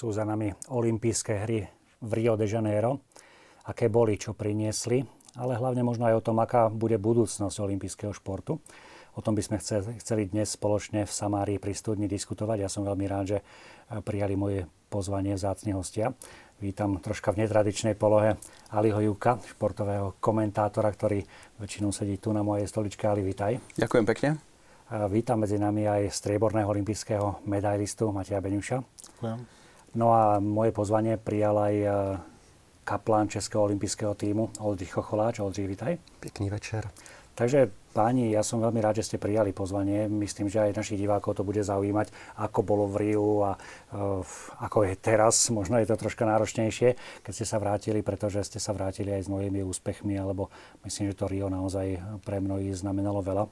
Sú za nami olympijské hry v Rio de Janeiro. Aké boli, čo priniesli, ale hlavne možno aj o tom, aká bude budúcnosť olympijského športu. O tom by sme chceli dnes spoločne v Samárii pri studni diskutovať. Ja som veľmi rád, že prijali moje pozvanie vzácne hostia. Vítam troška v netradičnej polohe Aliho Juka, športového komentátora, ktorý väčšinou sedí tu na mojej stoličke. Ali, vítaj. Ďakujem pekne. Vítam medzi nami aj strieborného olympijského medailistu Mateja Beňuša. Ďakujem. No a moje pozvanie prijal aj e, kaplán Českého olympijského týmu Oldřich Chocholáč. Oldřich, vitaj. Pekný večer. Takže páni, ja som veľmi rád, že ste prijali pozvanie. Myslím, že aj našich divákov to bude zaujímať, ako bolo v Riu a uh, ako je teraz. Možno je to troška náročnejšie, keď ste sa vrátili, pretože ste sa vrátili aj s novými úspechmi, alebo myslím, že to Rio naozaj pre mnohých znamenalo veľa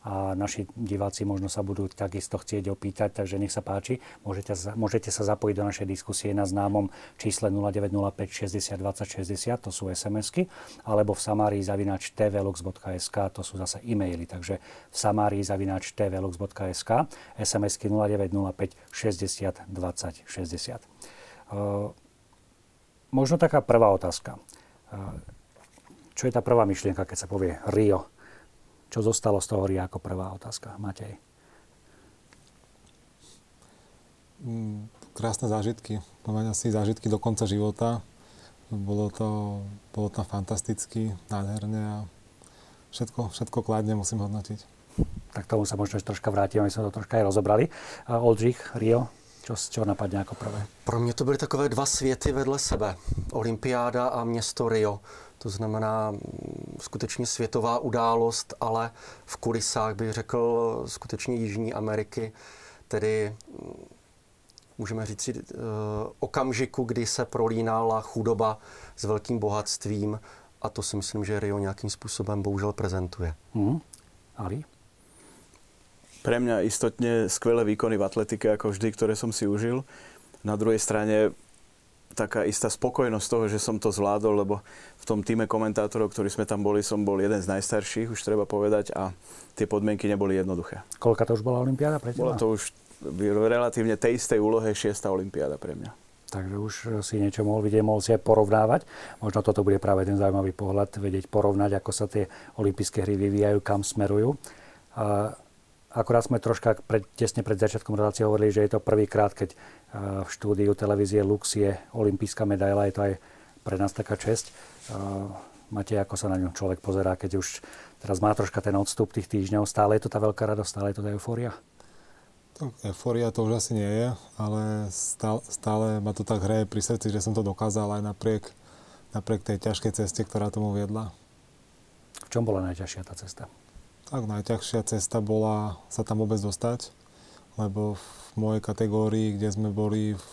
a naši diváci možno sa budú takisto chcieť opýtať, takže nech sa páči. Môžete, môžete sa zapojiť do našej diskusie na známom čísle 0905 60 20 60, to sú SMS-ky, alebo v samárii zavinač tvlux.sk, to sú zase e-maily, takže v samárii zavinač tvlux.sk, SMS-ky 0905 60 20 60. Uh, možno taká prvá otázka. Uh, čo je tá prvá myšlienka, keď sa povie Rio? Čo zostalo z toho ria ako prvá otázka? Matej. Mm, krásne zážitky. Máme asi zážitky do konca života. Bolo to, bolo to fantasticky, nádherne a všetko, všetko kladne musím hodnotiť. Tak tomu sa možno troška vrátime, my sme to troška aj rozobrali. Oldřich, Rio, čo, čo napadne ako prvé? Pro mě to byly takové dva světy vedle sebe. Olympiáda a město Rio. To znamená skutečně světová událost, ale v kulisách bych řekl skutečně Jižní Ameriky, tedy můžeme říct si eh, okamžiku, kdy se prolínala chudoba s velkým bohatstvím a to si myslím, že Rio nějakým způsobem bohužel prezentuje. Mm. Ali? Pre mňa istotne skvelé výkony v atletike, ako vždy, ktoré som si užil. Na druhej strane taká istá spokojnosť toho, že som to zvládol, lebo v tom týme komentátorov, ktorí sme tam boli, som bol jeden z najstarších, už treba povedať, a tie podmienky neboli jednoduché. Koľka to už bola olimpiáda pre teba? Bola to už v relatívne tej istej úlohe šiesta olimpiáda pre mňa. Takže už si niečo mohol vidieť, mohol si aj porovnávať. Možno toto bude práve ten zaujímavý pohľad, vedieť porovnať, ako sa tie olympijské hry vyvíjajú, kam smerujú. A akorát sme troška pred, tesne pred začiatkom relácie hovorili, že je to prvýkrát, keď v štúdiu televízie Lux je olimpijská medaila, je to aj pre nás taká česť. Máte, ako sa na ňu človek pozerá, keď už teraz má troška ten odstup tých týždňov. Stále je to tá veľká radosť, stále je to tá eufória? Tak eufória to už asi nie je, ale stále, stále ma to tak hraje pri srdci, že som to dokázal aj napriek, napriek tej ťažkej ceste, ktorá tomu viedla. V čom bola najťažšia tá cesta? Tak najťažšia cesta bola sa tam vôbec dostať, lebo v v mojej kategórii, kde sme boli v,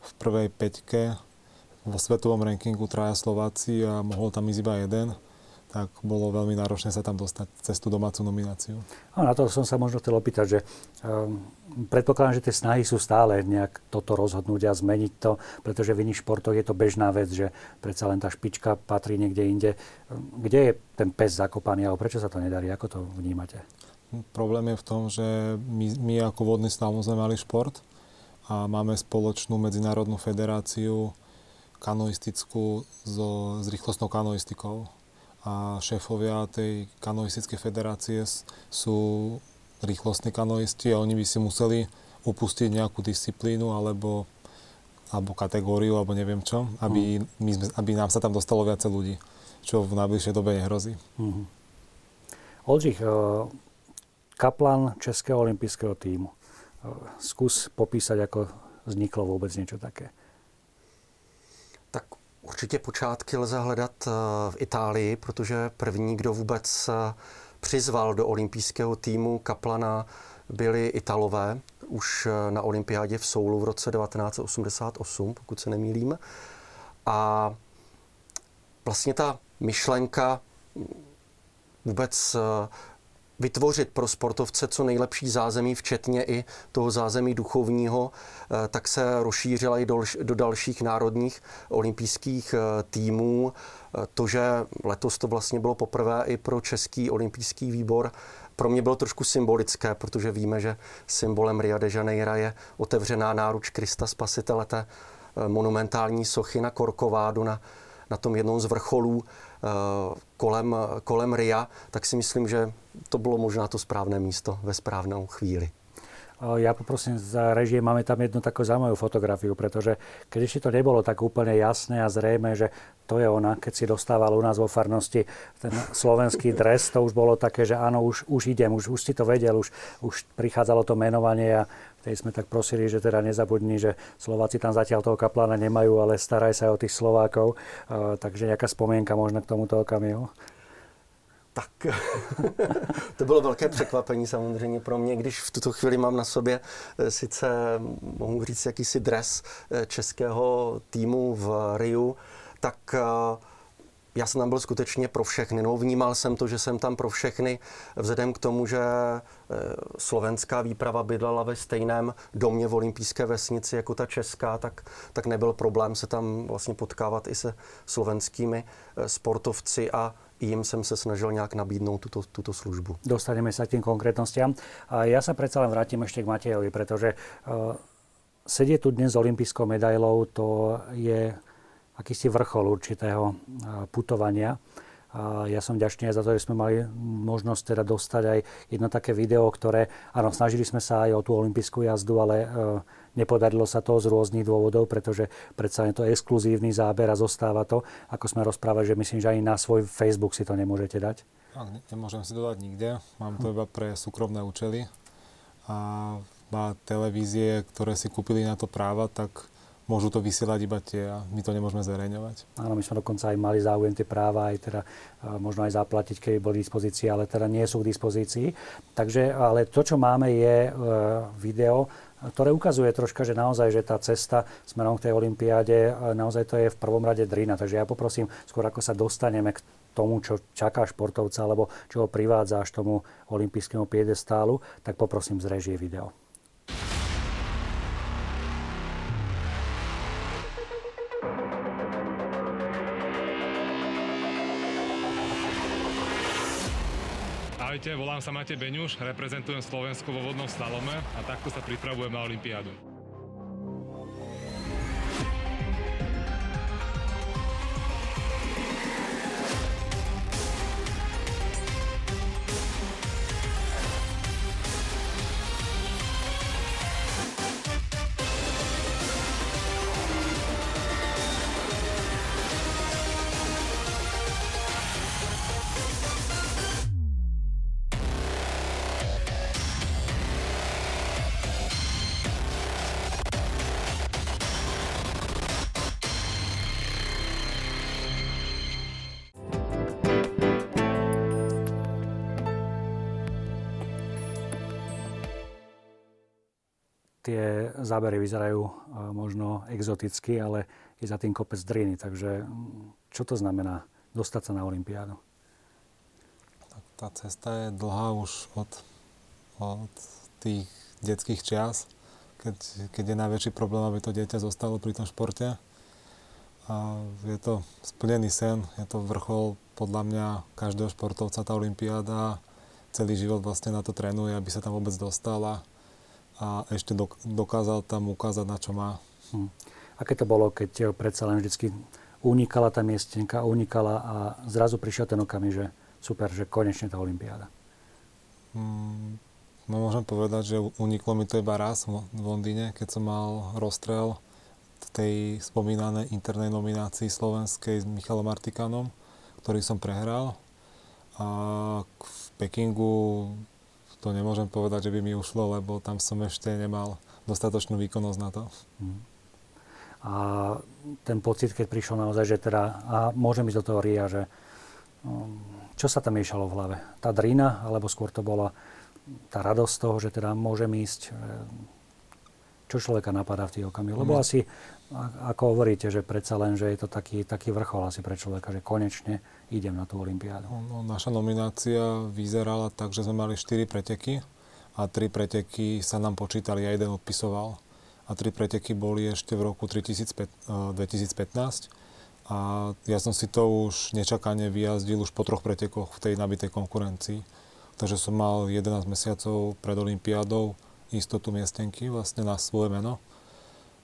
v prvej peťke vo svetovom rankingu traja Slováci a mohol tam ísť iba jeden, tak bolo veľmi náročné sa tam dostať cez tú domácu nomináciu. A na to som sa možno chcel opýtať, že um, predpokladám, že tie snahy sú stále nejak toto rozhodnúť a zmeniť to, pretože v iných športoch je to bežná vec, že predsa len tá špička patrí niekde inde. Kde je ten pes zakopaný, alebo prečo sa to nedarí? Ako to vnímate? Problém je v tom, že my, my ako vodný stav sme mali šport a máme spoločnú medzinárodnú federáciu kanoistickú so, s rýchlostnou kanoistikou. A šéfovia tej kanoistickej federácie sú rýchlostní kanoisti a oni by si museli upustiť nejakú disciplínu alebo, alebo kategóriu, alebo neviem čo, aby, mm. my sme, aby nám sa tam dostalo viacej ľudí, čo v najbližšej dobe nehrozí. Mm-hmm. Oldřich, kaplan Českého olympijského týmu. Skús popísať, ako vzniklo vůbec něco také. Tak určitě počátky lze hledat eh, v Itálii, protože první, kdo vůbec eh, přizval do olympijského týmu Kaplana, byli Italové už na olympiádě v Soulu v roce 1988, pokud se nemýlím. A vlastně ta myšlenka vůbec vytvořit pro sportovce co nejlepší zázemí, včetně i toho zázemí duchovního, eh, tak se rozšířila i do dalších národních olympijských eh, týmů. Eh, to, že letos to vlastně bylo poprvé i pro Český olympijský výbor pro mě bylo trošku symbolické, protože víme, že symbolem Rio de Janeiro je otevřená náruč Krista Spasitele, té monumentální sochy na Korkovádu, na, na tom jednom z vrcholů kolem, kolem Ria, tak si myslím, že to bylo možná to správné místo ve správnou chvíli. Ja poprosím za režie, máme tam jednu takú zaujímavú fotografiu, pretože keď ešte to nebolo tak úplne jasné a zrejme, že to je ona, keď si dostával u nás vo farnosti ten slovenský dres, to už bolo také, že áno, už, už idem, už, už si to vedel, už, už prichádzalo to menovanie a tej sme tak prosili, že teda nezabudni, že Slováci tam zatiaľ toho kaplana nemajú, ale staraj sa o tých Slovákov. Uh, takže nejaká spomienka možno k tomuto okamihu? Tak to bylo velké překvapení samozřejmě pro mě, když v tuto chvíli mám na sobě eh, sice, mohu říct, jakýsi dres eh, českého týmu v Riu, tak eh, já jsem tam byl skutečně pro všechny. No, vnímal jsem to, že jsem tam pro všechny, vzhledem k tomu, že slovenská výprava bydlela ve stejném domě v olympijské vesnici jako ta česká, tak, tak nebyl problém se tam vlastně potkávat i se slovenskými sportovci a im som sa snažil nejak nabídnúť túto, túto službu. Dostaneme sa k tým konkrétnostiam. A ja sa predsa len vrátim ešte k Matejovi, pretože uh, sedieť tu dnes s olympijskou medailou, to je akýsi vrchol určitého uh, putovania. A ja som ďačný aj za to, že sme mali možnosť teda dostať aj jedno také video, ktoré, áno, snažili sme sa aj o tú olympijskú jazdu, ale uh, Nepodarilo sa to z rôznych dôvodov, pretože predsa je to exkluzívny záber a zostáva to, ako sme rozprávali, že myslím, že ani na svoj Facebook si to nemôžete dať. Ne, nemôžem si to dať nikde. Mám to iba pre súkromné účely. A má televízie, ktoré si kúpili na to práva, tak môžu to vysielať iba tie a my to nemôžeme zverejňovať. Áno, my sme dokonca aj mali záujem tie práva, aj teda možno aj zaplatiť, keď boli v dispozícii, ale teda nie sú k dispozícii. Takže, ale to, čo máme, je video ktoré ukazuje troška, že naozaj, že tá cesta smerom k tej olympiáde, naozaj to je v prvom rade drina. Takže ja poprosím, skôr ako sa dostaneme k tomu, čo čaká športovca, alebo čo ho privádza až tomu olympijskému piedestálu, tak poprosím z režie video. Volám sa Matej Beňuš, reprezentujem Slovensko vo vodnom slalome a takto sa pripravujem na Olympiádu. Zábery vyzerajú e, možno exoticky, ale je za tým kopec driny. Takže čo to znamená dostať sa na Olympiádu? Tak tá cesta je dlhá už od, od tých detských čias, keď, keď je najväčší problém, aby to dieťa zostalo pri tom športe. A je to splnený sen, je to vrchol podľa mňa každého športovca, tá Olympiáda. Celý život vlastne na to trénuje, aby sa tam vôbec dostala a ešte dokázal tam ukázať, na čo má. Hm. Aké to bolo, keď predsa len vždy unikala tá miestenka, unikala a zrazu prišiel ten okamih, že super, že konečne tá Olympiáda? Hmm, no môžem povedať, že uniklo mi to iba raz v Londýne, keď som mal rozstrel v tej spomínanej internej nominácii slovenskej s Michalom Artikanom, ktorý som prehral. A v Pekingu to nemôžem povedať, že by mi ušlo, lebo tam som ešte nemal dostatočnú výkonnosť na to. Mhm. A ten pocit, keď prišiel naozaj, že teda, a môžem ísť do toho RIA, že um, čo sa tam miešalo v hlave? Tá drina, alebo skôr to bola tá radosť toho, že teda môžem ísť? Čo človeka napadá v tých okamihu? Lebo mm. asi, ako hovoríte, že predsa len, že je to taký, taký vrchol asi pre človeka, že konečne idem na tú olympiádu. No, no, naša nominácia vyzerala tak, že sme mali 4 preteky a 3 preteky sa nám počítali a jeden odpisoval. A 3 preteky boli ešte v roku 2015. A ja som si to už nečakane vyjazdil už po troch pretekoch v tej nabitej konkurencii. takže som mal 11 mesiacov pred Olympiádou istotu miestenky vlastne na svoje meno.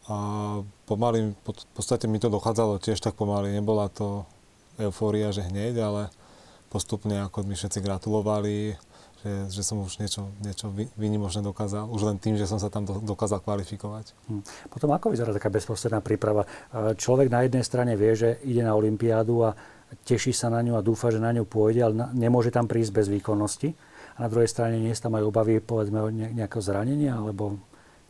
A pomaly, v podstate mi to dochádzalo tiež tak pomaly, nebola to eufória, že hneď, ale postupne ako mi všetci gratulovali, že, že som už niečo, niečo výnimočné dokázal, už len tým, že som sa tam do, dokázal kvalifikovať. Hm. Potom ako vyzerá taká bezprostredná príprava? Človek na jednej strane vie, že ide na Olympiádu a teší sa na ňu a dúfa, že na ňu pôjde, ale nemôže tam prísť bez výkonnosti. A na druhej strane nie tam aj obavy, povedzme, nejakého zranenia, alebo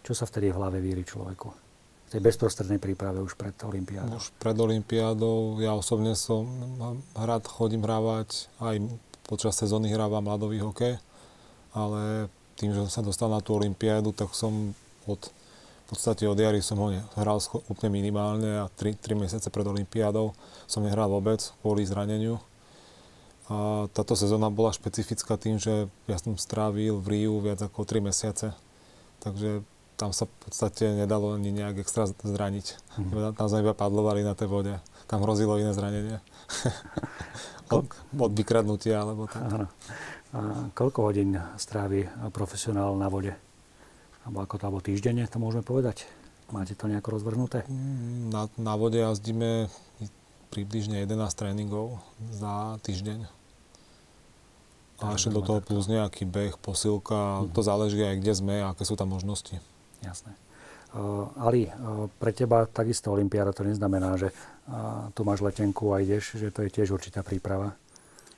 čo sa vtedy v hlave víri človeku? V tej bezprostrednej príprave už pred Olympiádou. Už pred Olympiádou. Ja osobne som rád chodím hrávať, aj počas sezóny hrávam mladový hokej, ale tým, že som sa dostal na tú Olympiádu, tak som od v podstate od jary som ho hral úplne minimálne a 3, 3 mesiace pred Olympiádou som nehral vôbec kvôli zraneniu. A táto sezóna bola špecifická tým, že ja som strávil v Riu viac ako 3 mesiace. Takže tam sa v podstate nedalo ani nejak extra zraniť. Mm. Tam sme iba padlovali na tej vode. Tam hrozilo iné zranenie. od, od vykradnutia alebo tak. A koľko hodín strávi profesionál na vode? Alebo ako to, alebo týždenne, to môžeme povedať? Máte to nejako rozvrhnuté? Mm, na, na vode jazdíme približne 11 tréningov za týždeň. A ešte do toho plus nejaký beh, posilka, mm-hmm. to záleží aj kde sme a aké sú tam možnosti. Jasné. Uh, Ali, uh, pre teba takisto Olympiáda to neznamená, že uh, tu máš letenku a ideš, že to je tiež určitá príprava.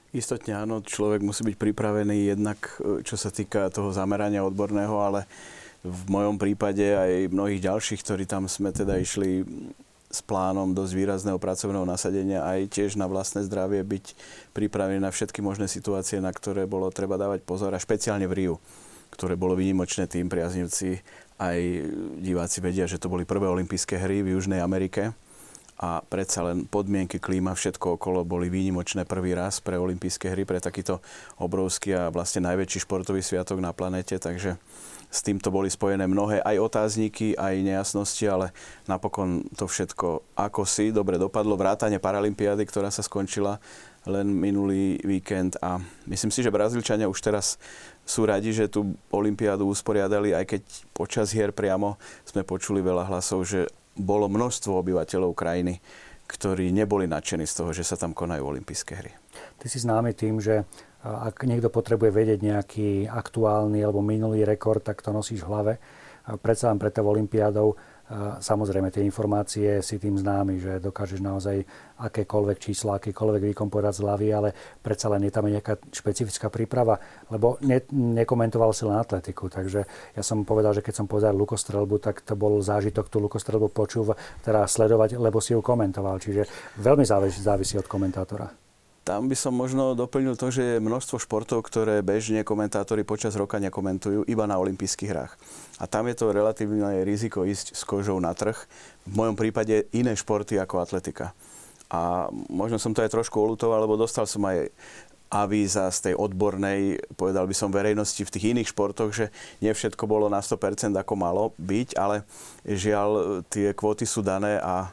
Istotne áno, človek musí byť pripravený jednak, e, čo sa týka toho zamerania odborného, ale v mojom prípade aj mnohých ďalších, ktorí tam sme teda išli s plánom dosť výrazného pracovného nasadenia aj tiež na vlastné zdravie byť pripravený na všetky možné situácie, na ktoré bolo treba dávať pozor a špeciálne v Riu, ktoré bolo výnimočné tým priaznivci aj diváci vedia, že to boli prvé olympijské hry v Južnej Amerike. A predsa len podmienky, klíma, všetko okolo boli výnimočné prvý raz pre olympijské hry, pre takýto obrovský a vlastne najväčší športový sviatok na planete, takže s týmto boli spojené mnohé aj otázniky, aj nejasnosti, ale napokon to všetko ako si dobre dopadlo. Vrátane Paralympiády, ktorá sa skončila len minulý víkend. A myslím si, že Brazílčania už teraz sú radi, že tú Olympiádu usporiadali, aj keď počas hier priamo sme počuli veľa hlasov, že bolo množstvo obyvateľov krajiny, ktorí neboli nadšení z toho, že sa tam konajú olympijské hry. Ty si známy tým, že ak niekto potrebuje vedieť nejaký aktuálny alebo minulý rekord, tak to nosíš v hlave. Predsa len pred tou olympiádou Samozrejme, tie informácie si tým známy, že dokážeš naozaj akékoľvek čísla, akýkoľvek výkon povedať z hlavy, ale predsa len je tam nejaká špecifická príprava, lebo ne, nekomentoval si len atletiku. Takže ja som povedal, že keď som povedal lukostrelbu, tak to bol zážitok tú lukostrelbu počúva, teda sledovať, lebo si ju komentoval. Čiže veľmi závisí od komentátora. Tam by som možno doplnil to, že je množstvo športov, ktoré bežne komentátori počas roka nekomentujú iba na olympijských hrách. A tam je to relatívne riziko ísť s kožou na trh. V mojom prípade iné športy ako atletika. A možno som to aj trošku olutoval, lebo dostal som aj avíza z tej odbornej, povedal by som, verejnosti v tých iných športoch, že nie všetko bolo na 100% ako malo byť, ale žiaľ, tie kvóty sú dané a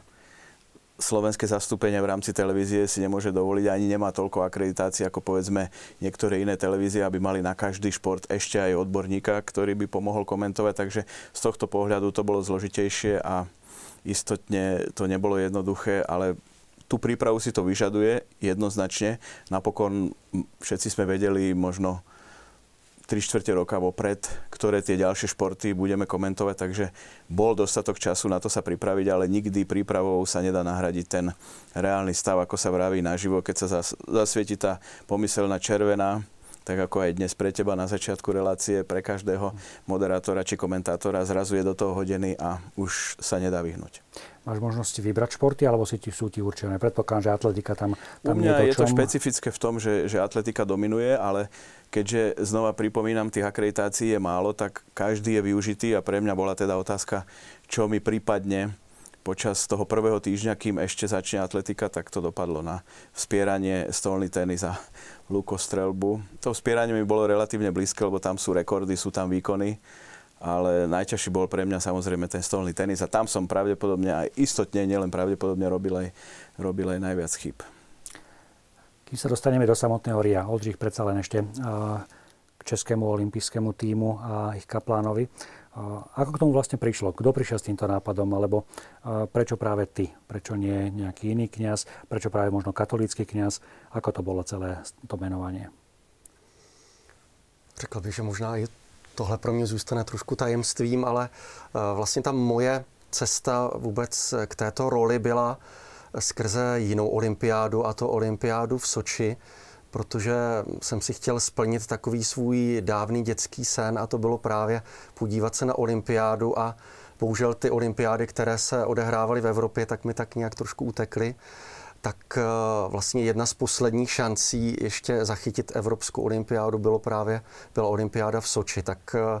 slovenské zastúpenie v rámci televízie si nemôže dovoliť ani nemá toľko akreditácií ako povedzme niektoré iné televízie, aby mali na každý šport ešte aj odborníka, ktorý by pomohol komentovať. Takže z tohto pohľadu to bolo zložitejšie a istotne to nebolo jednoduché, ale tú prípravu si to vyžaduje jednoznačne. Napokon všetci sme vedeli možno 3 čtvrte roka vopred, ktoré tie ďalšie športy budeme komentovať, takže bol dostatok času na to sa pripraviť, ale nikdy prípravou sa nedá nahradiť ten reálny stav, ako sa vraví naživo, keď sa zasvieti tá pomyselná červená, tak ako aj dnes pre teba na začiatku relácie, pre každého moderátora či komentátora zrazu je do toho hodený a už sa nedá vyhnúť. Máš možnosti vybrať športy, alebo si ti, sú ti určené? Predpokladám, že atletika tam, tam U mňa je, to, je to špecifické v tom, že, že atletika dominuje, ale keďže znova pripomínam, tých akreditácií je málo, tak každý je využitý a pre mňa bola teda otázka, čo mi prípadne počas toho prvého týždňa, kým ešte začne atletika, tak to dopadlo na vspieranie, stolný tenis a lukostrelbu. To vspieranie mi bolo relatívne blízke, lebo tam sú rekordy, sú tam výkony, ale najťažší bol pre mňa samozrejme ten stolný tenis a tam som pravdepodobne aj istotne, nielen pravdepodobne robil aj, robil aj najviac chyb. Kým sa dostaneme do samotného RIA, Oldřich predsa len ešte, českému olympijskému týmu a ich kaplánovi. Ako k tomu vlastne prišlo? Kto prišiel s týmto nápadom? Alebo prečo práve ty? Prečo nie nejaký iný kňaz? Prečo práve možno katolícky kňaz? Ako to bolo celé to menovanie? Řekl bych, že možná i tohle pro mě zůstane trošku tajemstvím, ale vlastně ta moje cesta vůbec k této roli byla skrze jinou olympiádu, a to olympiádu v Soči, protože jsem si chtěl splnit takový svůj dávný dětský sen a to bylo právě podívat se na olympiádu a bohužel ty olympiády, které se odehrávaly v Evropě, tak mi tak nějak trošku utekly tak eh, vlastně jedna z posledních šancí ještě zachytit Evropskou olympiádu bylo právě byla olympiáda v Soči. Tak eh,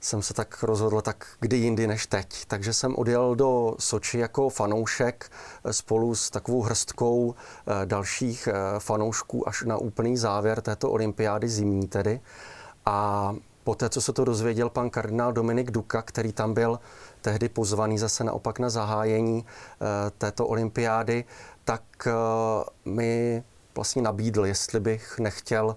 jsem se tak rozhodl, tak kdy jindy než teď. Takže jsem odjel do Soči jako fanoušek eh, spolu s takovou hrstkou eh, dalších eh, fanoušků až na úplný závěr této olympiády zimní tedy. A poté, co se to dozvěděl pan kardinál Dominik Duka, který tam byl tehdy pozvaný zase naopak na zahájení této olympiády, tak mi vlastně nabídl, jestli bych nechtěl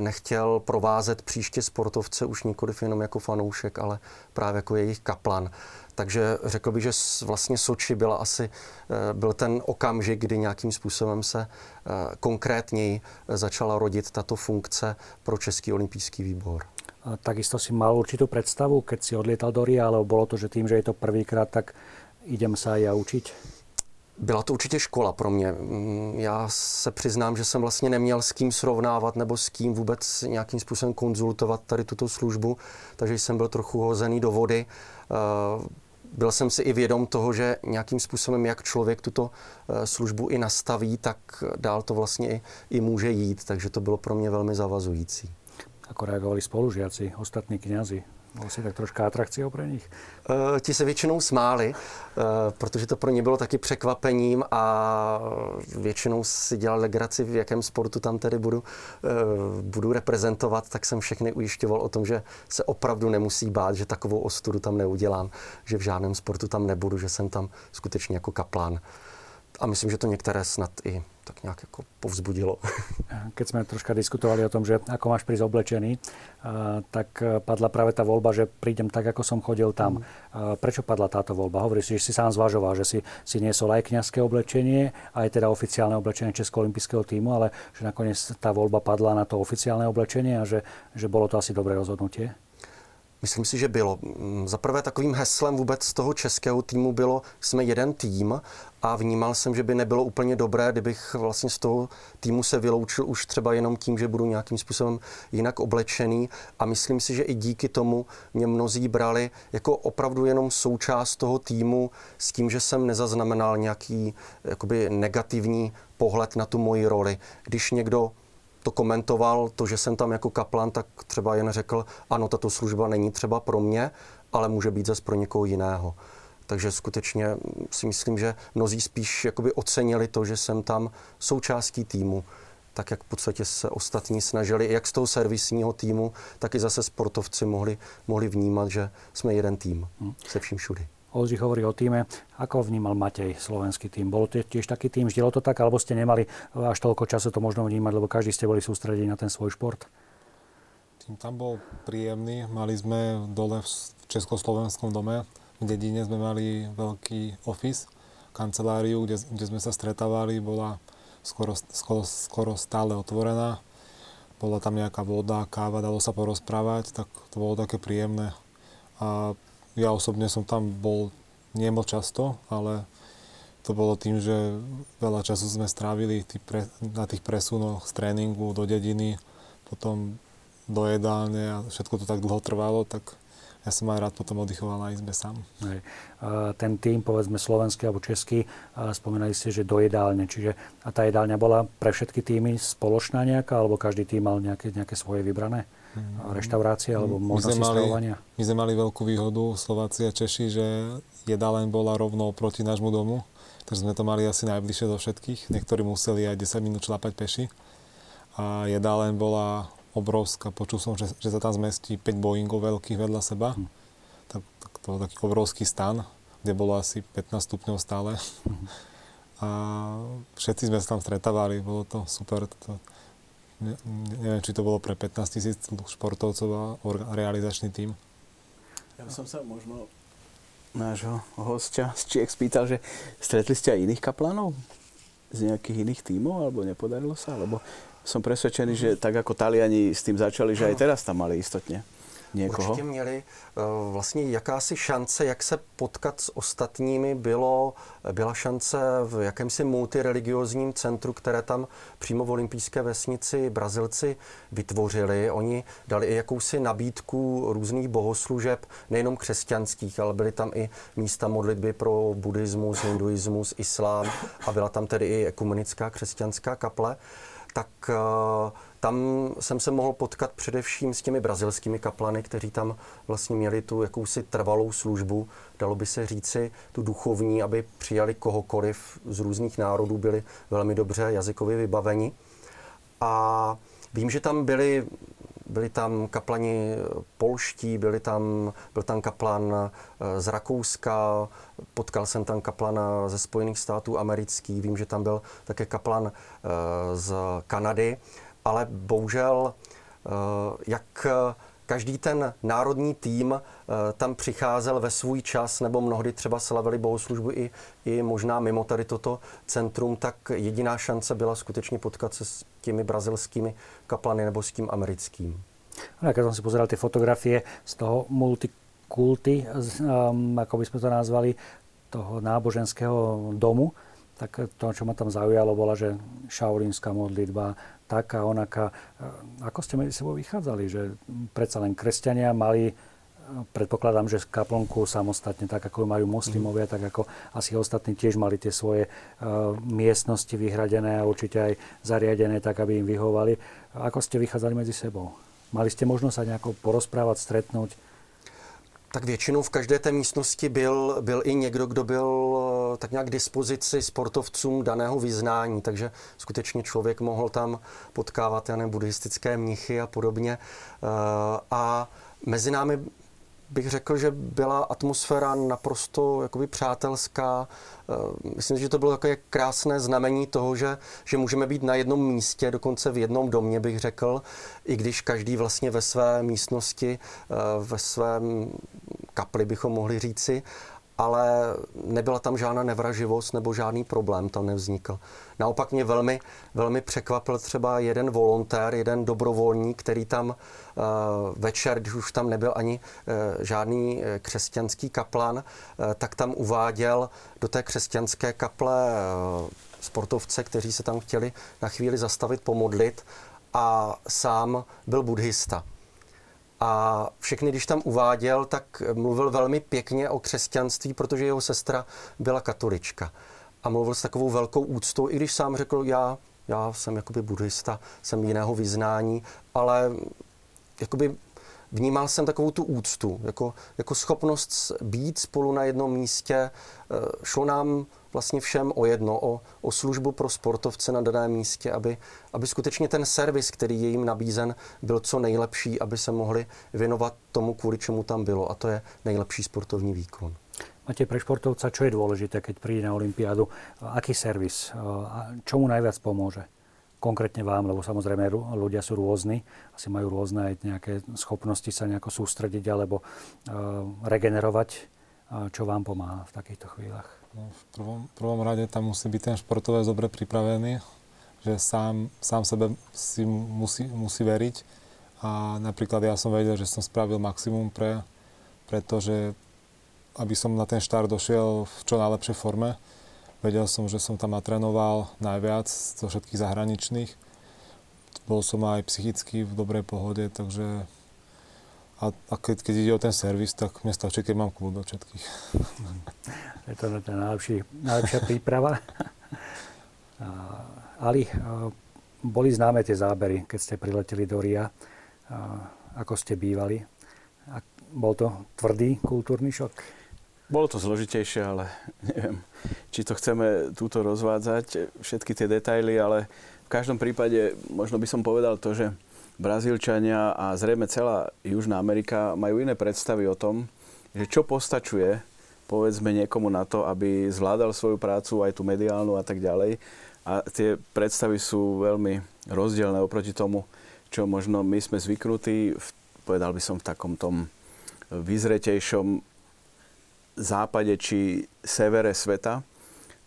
nechtěl provázet příště sportovce už nikoliv jenom jako fanoušek, ale právě jako jejich kaplan. Takže řekl bych, že vlastně Soči byla asi, eh, byl ten okamžik, kdy nějakým způsobem se eh, konkrétněji začala rodit tato funkce pro Český olympijský výbor. Takisto si mal určitú predstavu, keď si odlietal do Ria, alebo bolo to, že tým, že je to prvýkrát, tak idem sa aj ja učiť? Byla to určitě škola pro mě. Mm, já se přiznám, že jsem vlastně neměl s kým srovnávat nebo s kým vůbec nějakým způsobem konzultovat tady tuto službu, takže jsem byl trochu hozený do vody. Eh, byl jsem si i vědom toho, že nějakým způsobem, jak člověk tuto eh, službu i nastaví, tak dál to vlastně i, i může jít, takže to bylo pro mě velmi zavazující. Ako reagovali spolužiaci, ostatní kňazi? Bol si tak troška atrakciou pro nich? Uh, ti se většinou smáli, uh, protože to pro ně bylo taky překvapením a většinou si dělal legraci, v jakém sportu tam tedy budu, uh, budu reprezentovat, tak jsem všechny ujišťoval o tom, že se opravdu nemusí bát, že takovou ostudu tam neudělám, že v žádném sportu tam nebudu, že jsem tam skutečně jako kaplán. A myslím, že to některé snad i tak nejak ako povzbudilo. Keď sme troška diskutovali o tom, že ako máš prísť oblečený, tak e, padla práve tá voľba, že prídem tak, ako som chodil tam. Mm. Prečo padla táto voľba? Hovoríš si, že si sám zvažoval, že si, si niesol aj kniazské oblečenie, aj teda oficiálne oblečenie Českého olympijského týmu, ale že nakoniec tá voľba padla na to oficiálne oblečenie a že, že bolo to asi dobré rozhodnutie? Myslím si, že bylo. Mm, za prvé takovým heslem vůbec z toho českého týmu bylo, jsme jeden tým a vnímal jsem, že by nebylo úplně dobré, kdybych vlastně z toho týmu se vyloučil už třeba jenom tím, že budu nějakým způsobem jinak oblečený a myslím si, že i díky tomu mě mnozí brali jako opravdu jenom součást toho týmu s tím, že jsem nezaznamenal nějaký jakoby negativní pohled na tu moji roli. Když někdo to komentoval, to, že jsem tam jako kaplan, tak třeba jen řekl, ano, tato služba není třeba pro mě, ale může být zase pro někoho jiného. Takže skutečně si myslím, že mnozí spíš jakoby ocenili to, že jsem tam součástí týmu, tak jak v podstatě se ostatní snažili, jak z toho servisního týmu, tak i zase sportovci mohli, mohli vnímat, že jsme jeden tým hm. se vším všudy. Oldřich hovorí o týme. Ako vnímal Matej slovenský tým? Bol to tiež taký tým, ždilo to tak, alebo ste nemali až toľko času to možno vnímať, lebo každý ste boli sústredení na ten svoj šport? Tým tam bol príjemný. Mali sme dole v Československom dome, v dedine sme mali veľký office, kanceláriu, kde, kde sme sa stretávali, bola skoro, skoro, skoro stále otvorená. Bola tam nejaká voda, káva, dalo sa porozprávať, tak to bolo také príjemné. A ja osobne som tam bol nie moc často, ale to bolo tým, že veľa času sme strávili na tých presunoch z tréningu do dediny, potom do jedálne a všetko to tak dlho trvalo, tak ja som aj rád potom oddychoval na izbe sám. Hej. Ten tým, povedzme slovenský alebo český, spomínali ste, že do jedálne, čiže a tá jedálňa bola pre všetky týmy spoločná nejaká, alebo každý tým mal nejaké, nejaké svoje vybrané? Mm. reštaurácie alebo možnosti stravovania? My sme mali veľkú výhodu Slováci a Češi, že jedáleň bola rovno proti nášmu domu, takže sme to mali asi najbližšie do všetkých. Niektorí museli aj 10 minút šlapať peši. A jedáleň bola obrovská. Počul som, že, že sa tam zmestí 5 Boeingov veľkých vedľa seba. Hm. Tak, tak to bol taký obrovský stan, kde bolo asi 15 stupňov stále. Hm. A všetci sme sa tam stretávali, bolo to super. To, Ne, neviem, či to bolo pre 15 tisíc športovcov a realizačný tím. Ja som sa možno nášho hostia z Čiek spýtal, že stretli ste aj iných kaplanov z nejakých iných tímov, alebo nepodarilo sa? Lebo som presvedčený, že tak ako Taliani s tým začali, že aj teraz tam mali istotne někoho? Určitě měli. Eh, vlastně jakási šance, jak se potkat s ostatními, bylo, byla šance v jakémsi multireligiozním centru, které tam přímo v olympijské vesnici Brazilci vytvořili. Oni dali i jakousi nabídku různých bohoslužeb, nejenom křesťanských, ale byly tam i místa modlitby pro buddhismus, hinduismus, islám a byla tam tedy i ekumenická křesťanská kaple. Tak uh, tam jsem se mohl potkat především s těmi brazilskými kaplany, kteří tam vlastně měli tu jakousi trvalou službu, dalo by se říci, tu duchovní, aby přijali kohokoliv z různých národů, byli velmi dobře jazykově vybaveni. A vím, že tam byli byli tam kaplani polští, byli tam, byl tam kaplan eh, z Rakouska, potkal jsem tam kaplana ze Spojených států amerických, vím, že tam byl také kaplan eh, z Kanady. Ale bohužel, eh, jak každý ten národní tým tam přicházel ve svůj čas, nebo mnohdy třeba slavili bohoslužbu i, i možná mimo tady toto centrum, tak jediná šance byla skutečně potkat se s těmi brazilskými kaplany nebo s tím americkým. No, keď som si pozeral tie fotografie z toho multikulty, um, ako by sme to nazvali, toho náboženského domu, tak to, čo ma tam zaujalo, bola, že šaurinská modlitba, taká, onaká. Ako ste medzi sebou vychádzali? Že predsa len kresťania mali predpokladám, že kaplnku samostatne, tak ako majú moslimovia, tak ako asi ostatní tiež mali tie svoje uh, miestnosti vyhradené a určite aj zariadené tak, aby im vyhovali. Ako ste vychádzali medzi sebou? Mali ste možnosť sa nejako porozprávať, stretnúť? Tak většinou v každé té místnosti byl, byl i někdo, kdo byl eh, tak nějak k dispozici sportovcům daného vyznání, takže skutečně člověk mohl tam potkávat já buddhistické mnichy a podobně. Eh, a mezi námi bych řekl, že byla atmosféra naprosto jakoby přátelská. Eh, myslím, že to bylo takové krásné znamení toho, že, že můžeme být na jednom místě, dokonce v jednom domě, bych řekl, i když každý vlastně ve své místnosti, eh, ve svém kapli bychom mohli říci, ale nebyla tam žádná nevraživost nebo žádný problém tam nevznikl. Naopak mě velmi, velmi překvapil třeba jeden volontér, jeden dobrovolník, který tam uh, večer, když už tam nebyl ani uh, žádný eh, křesťanský kaplan, uh, tak tam uváděl do té křesťanské kaple uh, sportovce, kteří se tam chtěli na chvíli zastavit, pomodlit a sám byl buddhista. A všechny, když tam uváděl, tak mluvil velmi pěkně o křesťanství, protože jeho sestra byla katolička. A mluvil s takovou velkou úctou, i když sám řekl, já, já jsem jakoby buddhista, jsem jiného vyznání, ale jakoby vnímal jsem takovou tu úctu, jako, jako schopnost být spolu na jednom místě. E, šlo nám vlastně všem o jedno, o, o službu pro sportovce na daném místě, aby, aby skutečně ten servis, který je jim nabízen, byl co nejlepší, aby se mohli věnovat tomu, kvůli čemu tam bylo. A to je nejlepší sportovní výkon. Máte pre športovca, čo je dôležité, keď príde na Olympiádu? Aký servis? Čo mu najviac pomôže? Konkrétne vám, lebo samozrejme ľudia sú rôzni, asi majú rôzne aj nejaké schopnosti sa nejako sústrediť alebo regenerovať. Čo vám pomáha v takýchto chvíľach? No, v prvom, prvom rade tam musí byť ten športovec dobre pripravený, že sám, sám sebe si musí, musí veriť. A napríklad ja som vedel, že som spravil maximum pre, pretože aby som na ten štart došiel v čo najlepšej forme. Vedel som, že som tam natrénoval najviac zo všetkých zahraničných. Bol som aj psychicky v dobrej pohode, takže a, a keď, keď ide o ten servis, tak mne stačí, keď mám kľud do všetkých. Je to tá najlepší, najlepšia príprava. Ali, boli známe tie zábery, keď ste prileteli do Ria. Ako ste bývali? Bol to tvrdý kultúrny šok? Bolo to zložitejšie, ale neviem, či to chceme túto rozvádzať, všetky tie detaily, ale v každom prípade možno by som povedal to, že Brazílčania a zrejme celá Južná Amerika majú iné predstavy o tom, že čo postačuje povedzme niekomu na to, aby zvládal svoju prácu, aj tú mediálnu a tak ďalej. A tie predstavy sú veľmi rozdielne oproti tomu, čo možno my sme zvyknutí, v, povedal by som v takom tom vyzretejšom západe či severe sveta.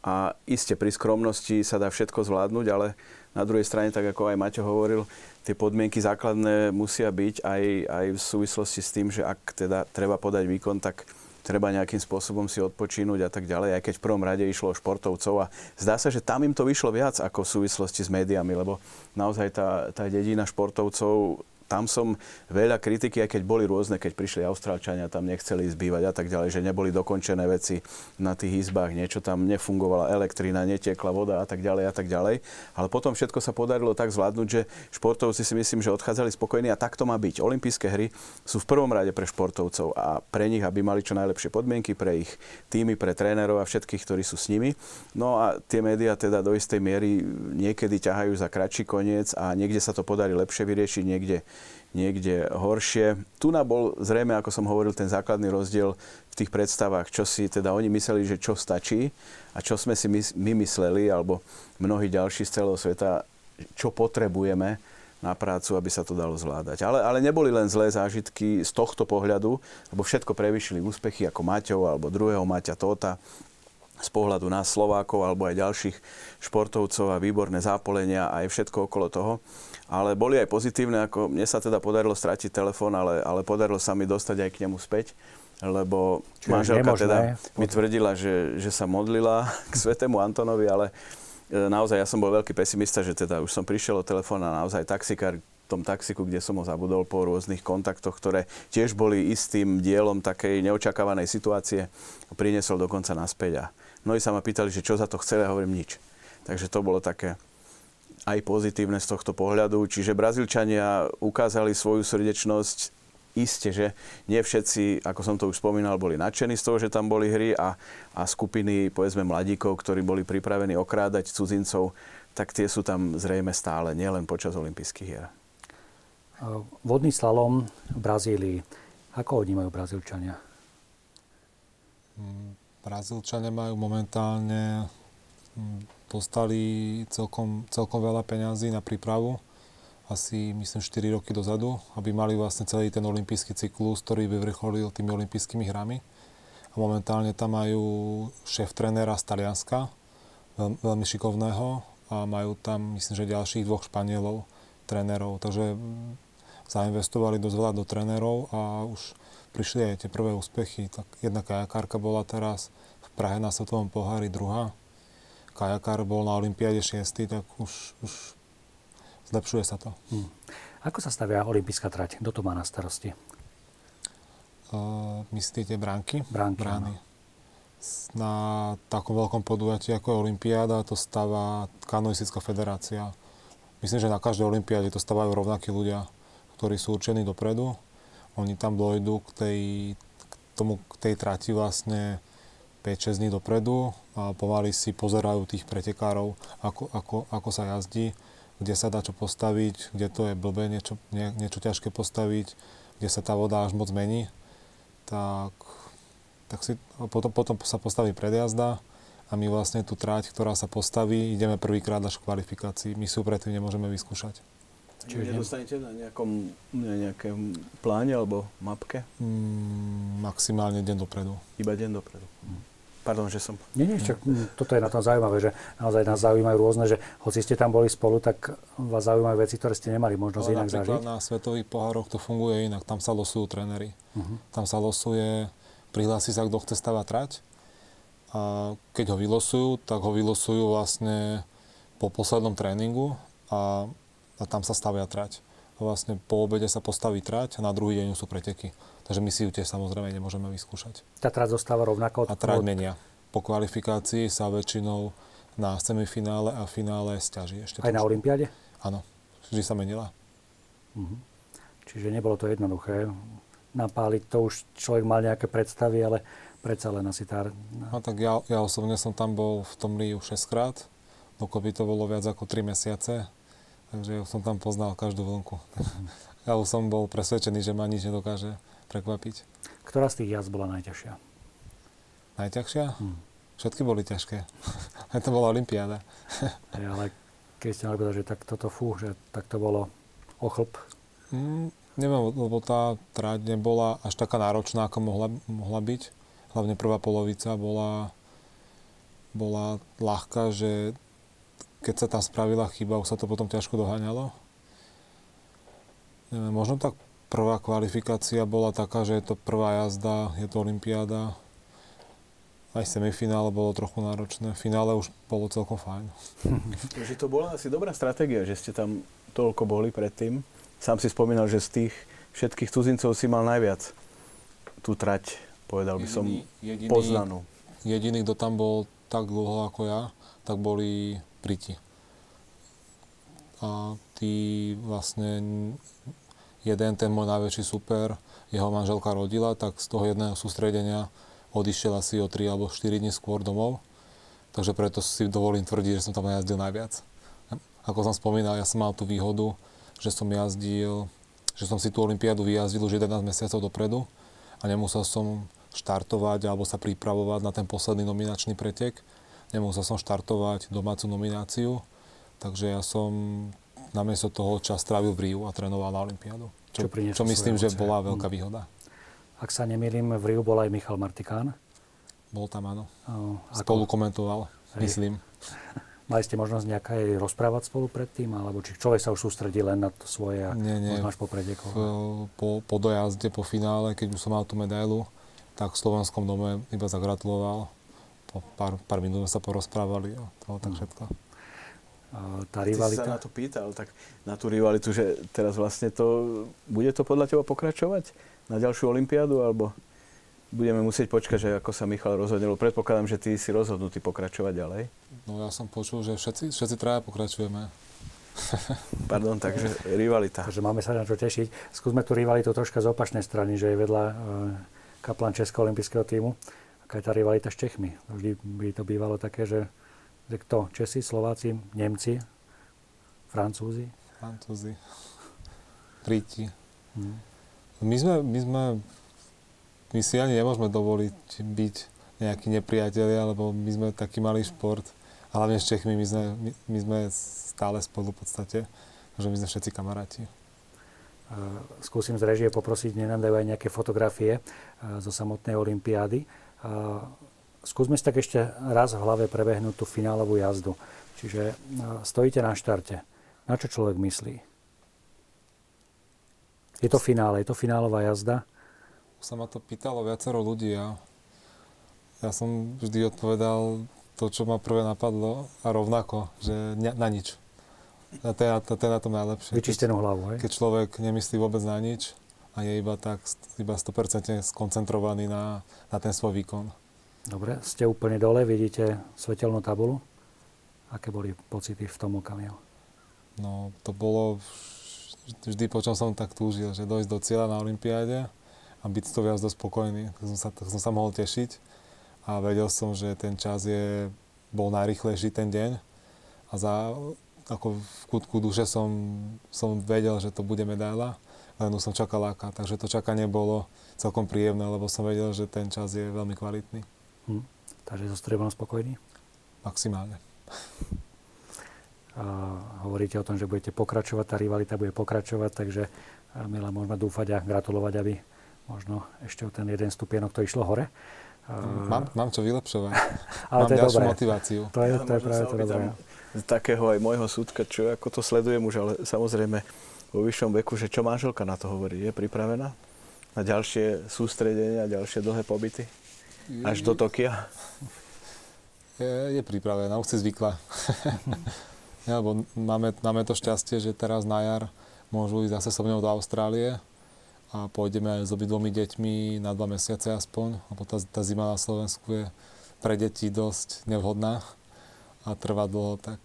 A iste pri skromnosti sa dá všetko zvládnuť, ale na druhej strane, tak ako aj Maťo hovoril, tie podmienky základné musia byť aj, aj v súvislosti s tým, že ak teda treba podať výkon, tak treba nejakým spôsobom si odpočínuť a tak ďalej, aj keď v prvom rade išlo o športovcov. A zdá sa, že tam im to vyšlo viac ako v súvislosti s médiami, lebo naozaj tá, tá dedina športovcov tam som veľa kritiky, aj keď boli rôzne, keď prišli Austrálčania, tam nechceli zbývať a tak ďalej, že neboli dokončené veci na tých izbách, niečo tam nefungovala, elektrina, netiekla voda a tak ďalej a tak ďalej. Ale potom všetko sa podarilo tak zvládnuť, že športovci si myslím, že odchádzali spokojní a tak to má byť. Olympijské hry sú v prvom rade pre športovcov a pre nich, aby mali čo najlepšie podmienky, pre ich týmy, pre trénerov a všetkých, ktorí sú s nimi. No a tie médiá teda do istej miery niekedy ťahajú za kratší koniec a niekde sa to podarí lepšie vyriešiť, niekde niekde horšie. Tu na bol zrejme, ako som hovoril, ten základný rozdiel v tých predstavách, čo si teda oni mysleli, že čo stačí a čo sme si my mysleli, alebo mnohí ďalší z celého sveta, čo potrebujeme na prácu, aby sa to dalo zvládať. Ale, ale neboli len zlé zážitky z tohto pohľadu, lebo všetko prevyšili úspechy ako Maťov alebo druhého Maťa Tóta, z pohľadu nás Slovákov alebo aj ďalších športovcov a výborné zápolenia a aj všetko okolo toho ale boli aj pozitívne, ako mne sa teda podarilo stratiť telefón, ale, ale podarilo sa mi dostať aj k nemu späť, lebo Čiže manželka teda mi tvrdila, že, že sa modlila k svetému Antonovi, ale e, naozaj ja som bol veľký pesimista, že teda už som prišiel o telefón a naozaj taxikár v tom taxiku, kde som ho zabudol po rôznych kontaktoch, ktoré tiež boli istým dielom takej neočakávanej situácie, priniesol dokonca naspäť. A mnohí sa ma pýtali, že čo za to chceli, a hovorím nič. Takže to bolo také, aj pozitívne z tohto pohľadu. Čiže Brazílčania ukázali svoju srdečnosť Isté, že nie všetci, ako som to už spomínal, boli nadšení z toho, že tam boli hry a, a skupiny, povedzme, mladíkov, ktorí boli pripravení okrádať cudzincov, tak tie sú tam zrejme stále, nielen počas olympijských hier. Vodný slalom v Brazílii. Ako ho vnímajú Brazílčania? Mm, Brazílčania majú momentálne mm, dostali celkom, celkom veľa peňazí na prípravu, asi myslím 4 roky dozadu, aby mali vlastne celý ten olimpijský cyklus, ktorý vyvrcholil tými olympijskými hrami. A momentálne tam majú šéf trénera z Talianska, veľ, veľmi šikovného a majú tam myslím, že ďalších dvoch Španielov, trénerov. Takže mm, zainvestovali dosť veľa do trénerov a už prišli aj tie prvé úspechy. Tak jedna kajakárka bola teraz v Prahe na Svetovom pohári druhá kajakár bol na Olympiáde 6, tak už, už zlepšuje sa to. Hmm. Ako sa stavia olympijská trať? Kto to má na starosti? Uh, myslíte bránky? Bránky, Brány. Na takom veľkom podujatí ako je Olympiáda to stáva kanoistická federácia. Myslím, že na každej Olympiáde to stávajú rovnakí ľudia, ktorí sú určení dopredu. Oni tam dojdú k tej, k tomu, k tej trati vlastne 5-6 dní dopredu a pomaly si pozerajú tých pretekárov, ako, ako, ako sa jazdí, kde sa dá čo postaviť, kde to je blbé niečo, nie, niečo ťažké postaviť, kde sa tá voda až moc mení. Tak, tak si, potom, potom sa postaví predjazda a my vlastne tú tráť, ktorá sa postaví, ideme prvýkrát až v kvalifikácii. My si ju predtým nemôžeme vyskúšať. Čiže nedostanete na nejakom na nejakém pláne alebo mapke? Mm, maximálne deň dopredu. Iba deň dopredu. Mm. Pardon, že som... Nie, nie, čo, toto je na tom zaujímavé, že naozaj nás zaujímajú rôzne, že hoci ste tam boli spolu, tak vás zaujímajú veci, ktoré ste nemali možnosť Ale inak zažiť. na svetových pohároch to funguje inak, tam sa losujú tréneri. Uh-huh. Tam sa losuje, prihlási sa, kto chce stavať trať a keď ho vylosujú, tak ho vylosujú vlastne po poslednom tréningu a, a tam sa stavia trať. A vlastne po obede sa postaví trať a na druhý deň sú preteky. Takže my si ju tiež samozrejme nemôžeme vyskúšať. Tá trať zostáva rovnako? A trať menia. Po kvalifikácii sa väčšinou na semifinále a finále stiaží ešte. Aj na Olympiáde? Áno, vždy sa menila. Uh-huh. Čiže nebolo to jednoduché. Napáliť to už človek mal nejaké predstavy, ale predsa len asi tá... No tak ja, ja osobne som tam bol v tom Riu 6 krát. Dokopy to bolo viac ako 3 mesiace. Takže som tam poznal každú vlnku. Uh-huh. ja už som bol presvedčený, že ma nič nedokáže prekvapiť. Ktorá z tých jazd bola najťažšia? Najťažšia? Hmm. Všetky boli ťažké. to bola Olympiáda. ale keď ste mali povedať, že tak toto fú, že tak to bolo ochlp? Mm, neviem, lebo tá tráť nebola až taká náročná, ako mohla, mohla byť. Hlavne prvá polovica bola, bola ľahká, že keď sa tam spravila chyba, už sa to potom ťažko doháňalo. Neviem, možno tak prvá kvalifikácia bola taká, že je to prvá jazda, je to olympiáda. Aj semifinále bolo trochu náročné, finále už bolo celkom fajn. Takže to bola asi dobrá stratégia, že ste tam toľko boli predtým. Sám si spomínal, že z tých všetkých cudzincov si mal najviac tú trať, povedal by som, jediný, poznanú. Jediný, kto tam bol tak dlho ako ja, tak boli Briti. A tí vlastne jeden, ten môj najväčší super, jeho manželka rodila, tak z toho jedného sústredenia odišiel asi o 3 alebo 4 dní skôr domov. Takže preto si dovolím tvrdiť, že som tam jazdil najviac. Ako som spomínal, ja som mal tú výhodu, že som jazdil, že som si tú olympiádu vyjazdil už 11 mesiacov dopredu a nemusel som štartovať alebo sa pripravovať na ten posledný nominačný pretek. Nemusel som štartovať domácu nomináciu, takže ja som namiesto toho čas strávil v Riu a trénoval na Olympiádu. Čo, čo, čo myslím, že bola veľká mm. výhoda. Ak sa nemýlim, v Riu bol aj Michal Martikán. Bol tam, áno. Spolu komentoval, Hej. myslím. Mali ste možnosť nejaká aj rozprávať spolu predtým, alebo či človek sa už sústredí len na to svoje a nie, nie. možno až po pretekoch? Po, po dojazde, po finále, keď už som mal tú medailu, tak v slovenskom dome iba zagratuloval. Po pár, pár minút sa porozprávali a to tak mm. všetko tá rivalita... Ty sa na to pýtal, tak na tú rivalitu, že teraz vlastne to, bude to podľa teba pokračovať na ďalšiu olympiádu, alebo budeme musieť počkať, že ako sa Michal rozhodnil. Predpokladám, že ty si rozhodnutý pokračovať ďalej. No ja som počul, že všetci, všetci traja pokračujeme. Pardon, takže rivalita. Takže máme sa na čo tešiť. Skúsme tú rivalitu troška z opačnej strany, že je vedľa uh, kaplan Českého olympijského týmu. Aká je tá rivalita s Čechmi? Vždy by to bývalo také, že že kto? Česi, Slováci, Nemci, Francúzi? Francúzi, Briti. Hmm. My sme, my sme, my si ani nemôžeme dovoliť byť nejakí nepriatelia, lebo my sme taký malý šport. A hlavne s Čechmi, my sme, my, my sme stále spolu v podstate, že my sme všetci kamaráti. Skúsim z režie poprosiť, aj nejaké fotografie zo samotnej olympiády skúsme si tak ešte raz v hlave prebehnúť tú finálovú jazdu. Čiže stojíte na štarte. Na čo človek myslí? Je to finále, je to finálová jazda? Sa ma to pýtalo viacero ľudí a ja som vždy odpovedal to, čo ma prvé napadlo a rovnako, že na nič. A to je, to, to je na tom najlepšie. Vyčistenú hlavu, hej? Keď človek nemyslí vôbec na nič a je iba tak iba 100% skoncentrovaný na, na ten svoj výkon. Dobre, ste úplne dole, vidíte svetelnú tabulu. Aké boli pocity v tom okamihu? No, to bolo vždy, po čom som tak túžil, že dojsť do cieľa na Olympiáde a byť to viac dosť spokojný. Tak som sa, tak som sa mohol tešiť a vedel som, že ten čas je, bol najrychlejší ten deň a za, ako v kutku duše som, som vedel, že to bude medaila, len som čakal aká. Takže to čakanie bolo celkom príjemné, lebo som vedel, že ten čas je veľmi kvalitný. Hm. Takže so strieblom spokojný? Maximálne. A hovoríte o tom, že budete pokračovať, tá rivalita bude pokračovať, takže Mila môžeme dúfať a gratulovať, aby možno ešte o ten jeden stupienok to išlo hore. Mám, mám čo vylepšovať. Ale mám to je ďalšiu dobré. motiváciu. To je, to je práve to dobré. Z takého aj môjho súdka, čo ako to sledujem už, ale samozrejme vo vyššom veku, že čo manželka na to hovorí? Je pripravená na ďalšie sústredenia, ďalšie dlhé pobyty? Až do Tokia? Je, je pripravená, už si zvykla. ja, lebo máme, máme to šťastie, že teraz na jar môžu ísť zase so mnou do Austrálie a pôjdeme aj s obidvomi deťmi na dva mesiace aspoň, lebo tá, tá zima na Slovensku je pre deti dosť nevhodná a trvá dlho, tak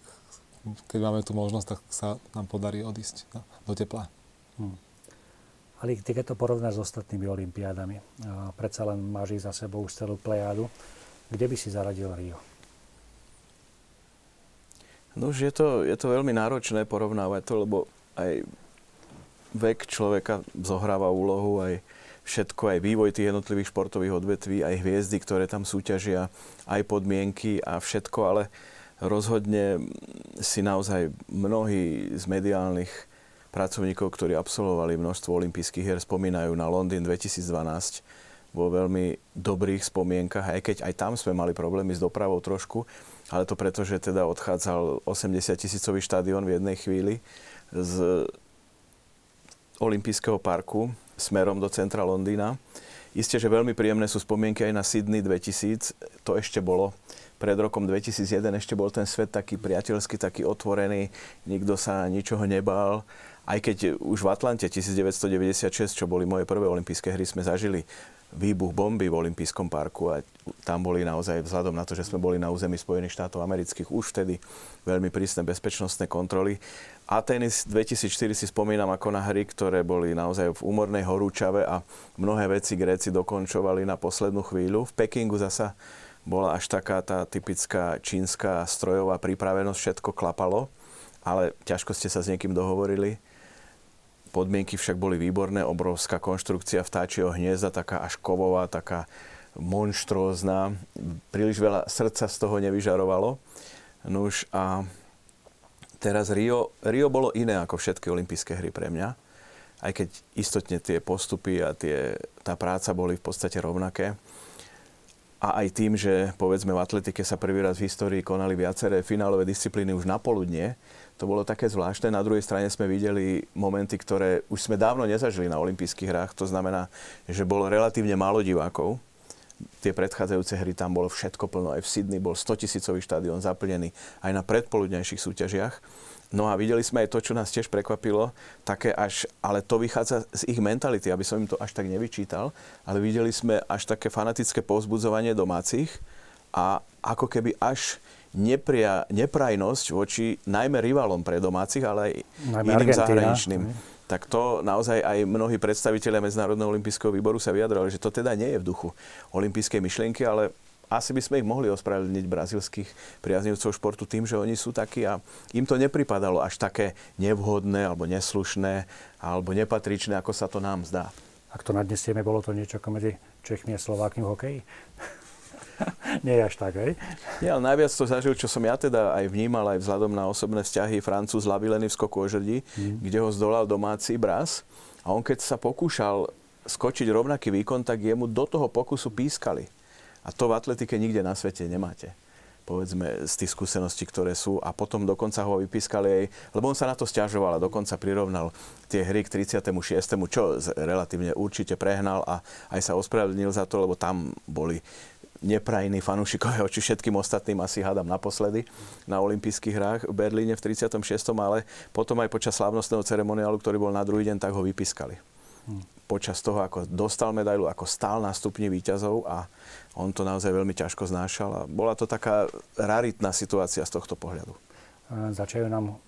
keď máme tú možnosť, tak sa nám podarí odísť do tepla. Hmm. Ale ty keď to porovnáš s ostatnými olimpiádami, predsa len máš ich za sebou už celú plejádu, kde by si zaradil Rio? No už je to, je to veľmi náročné porovnávať to, lebo aj vek človeka zohráva úlohu, aj všetko, aj vývoj tých jednotlivých športových odvetví, aj hviezdy, ktoré tam súťažia, aj podmienky a všetko, ale rozhodne si naozaj mnohí z mediálnych pracovníkov, ktorí absolvovali množstvo olympijských hier, spomínajú na Londýn 2012 vo veľmi dobrých spomienkach, aj keď aj tam sme mali problémy s dopravou trošku, ale to preto, že teda odchádzal 80 tisícový štadión v jednej chvíli z olympijského parku smerom do centra Londýna. Isté, že veľmi príjemné sú spomienky aj na Sydney 2000. To ešte bolo pred rokom 2001 ešte bol ten svet taký priateľský, taký otvorený, nikto sa ničoho nebál. Aj keď už v Atlante 1996, čo boli moje prvé olympijské hry, sme zažili výbuch bomby v Olympijskom parku a tam boli naozaj vzhľadom na to, že sme boli na území Spojených štátov amerických už vtedy veľmi prísne bezpečnostné kontroly. Atenis 2004 si spomínam ako na hry, ktoré boli naozaj v úmornej horúčave a mnohé veci Gréci dokončovali na poslednú chvíľu. V Pekingu zasa bola až taká tá typická čínska strojová pripravenosť, všetko klapalo, ale ťažko ste sa s niekým dohovorili. Podmienky však boli výborné, obrovská konštrukcia vtáčieho hniezda, taká až kovová, taká monštrózna. Príliš veľa srdca z toho nevyžarovalo. Nuž a teraz Rio, Rio bolo iné ako všetky olympijské hry pre mňa. Aj keď istotne tie postupy a tie, tá práca boli v podstate rovnaké a aj tým, že povedzme v atletike sa prvý raz v histórii konali viaceré finálové disciplíny už na poludne, to bolo také zvláštne. Na druhej strane sme videli momenty, ktoré už sme dávno nezažili na olympijských hrách. To znamená, že bolo relatívne málo divákov. Tie predchádzajúce hry tam bolo všetko plno. Aj v Sydney bol 100 tisícový štadión zaplnený aj na predpoludnejších súťažiach. No a videli sme aj to, čo nás tiež prekvapilo, také až, ale to vychádza z ich mentality, aby som im to až tak nevyčítal, ale videli sme až také fanatické povzbudzovanie domácich a ako keby až nepria, neprajnosť voči najmä rivalom pre domácich, ale aj najmä iným Argentína. zahraničným. Tak to naozaj aj mnohí predstavitelia Medzinárodného olympijského výboru sa vyjadrali, že to teda nie je v duchu olympijskej myšlienky, ale asi by sme ich mohli ospravedlniť brazilských priaznivcov športu tým, že oni sú takí a im to nepripadalo až také nevhodné alebo neslušné alebo nepatričné, ako sa to nám zdá. Ak to nadnesieme, bolo to niečo ako medzi Čechmi a Slovákmi v hokeji? Nie až tak, hej? Nie, ale najviac to zažil, čo som ja teda aj vnímal, aj vzhľadom na osobné vzťahy Francúz Lavileny v skoku o žrdi, mm. kde ho zdolal domáci Braz. A on keď sa pokúšal skočiť rovnaký výkon, tak jemu do toho pokusu pískali. A to v atletike nikde na svete nemáte povedzme, z tých skúseností, ktoré sú a potom dokonca ho vypískali aj, lebo on sa na to stiažoval a dokonca prirovnal tie hry k 36., čo relatívne určite prehnal a aj sa ospravedlnil za to, lebo tam boli neprajní fanúšikovia oči všetkým ostatným asi hádam naposledy na olympijských hrách v Berlíne v 36. ale potom aj počas slávnostného ceremoniálu, ktorý bol na druhý deň, tak ho vypískali. Hmm počas toho, ako dostal medailu, ako stál na stupni výťazov a on to naozaj veľmi ťažko znášal a bola to taká raritná situácia z tohto pohľadu. Začajú nám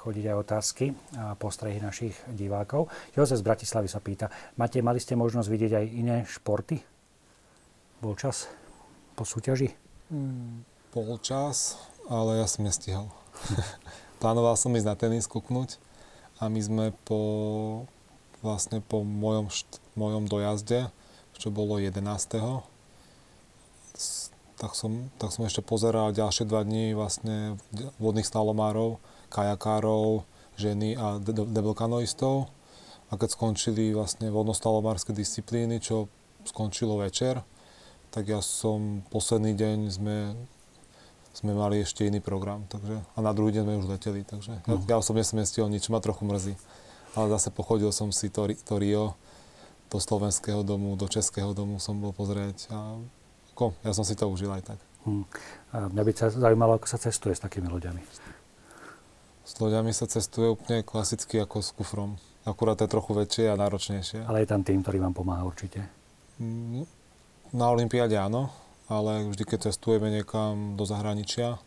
chodiť aj otázky a postrehy našich divákov. Jozef z Bratislavy sa pýta, máte, mali ste možnosť vidieť aj iné športy? Bol čas po súťaži? Mm, bol čas, ale ja som nestihal. Plánoval som ísť na tenis kúknuť a my sme po vlastne po mojom, št- mojom dojazde, čo bolo 11. Tak som, tak som ešte pozeral ďalšie dva dní vlastne vodných slalomárov, kajakárov, ženy a deblkanoistov. A keď skončili vlastne vodnostalomárske disciplíny, čo skončilo večer, tak ja som posledný deň sme, sme mali ešte iný program. Takže, a na druhý deň sme už leteli. Takže ja, ja osobne som nestihol nič, ma trochu mrzí ale zase pochodil som si to, to Rio do slovenského domu, do českého domu som bol pozrieť a ako, ja som si to užil aj tak. Hmm. A mňa by sa zaujímalo, ako sa cestuje s takými loďami. S loďami sa cestuje úplne klasicky ako s kufrom. Akurát je trochu väčšie a náročnejšie. Ale je tam tým, ktorý vám pomáha určite. Hmm, na Olympiáde áno, ale vždy, keď cestujeme niekam do zahraničia,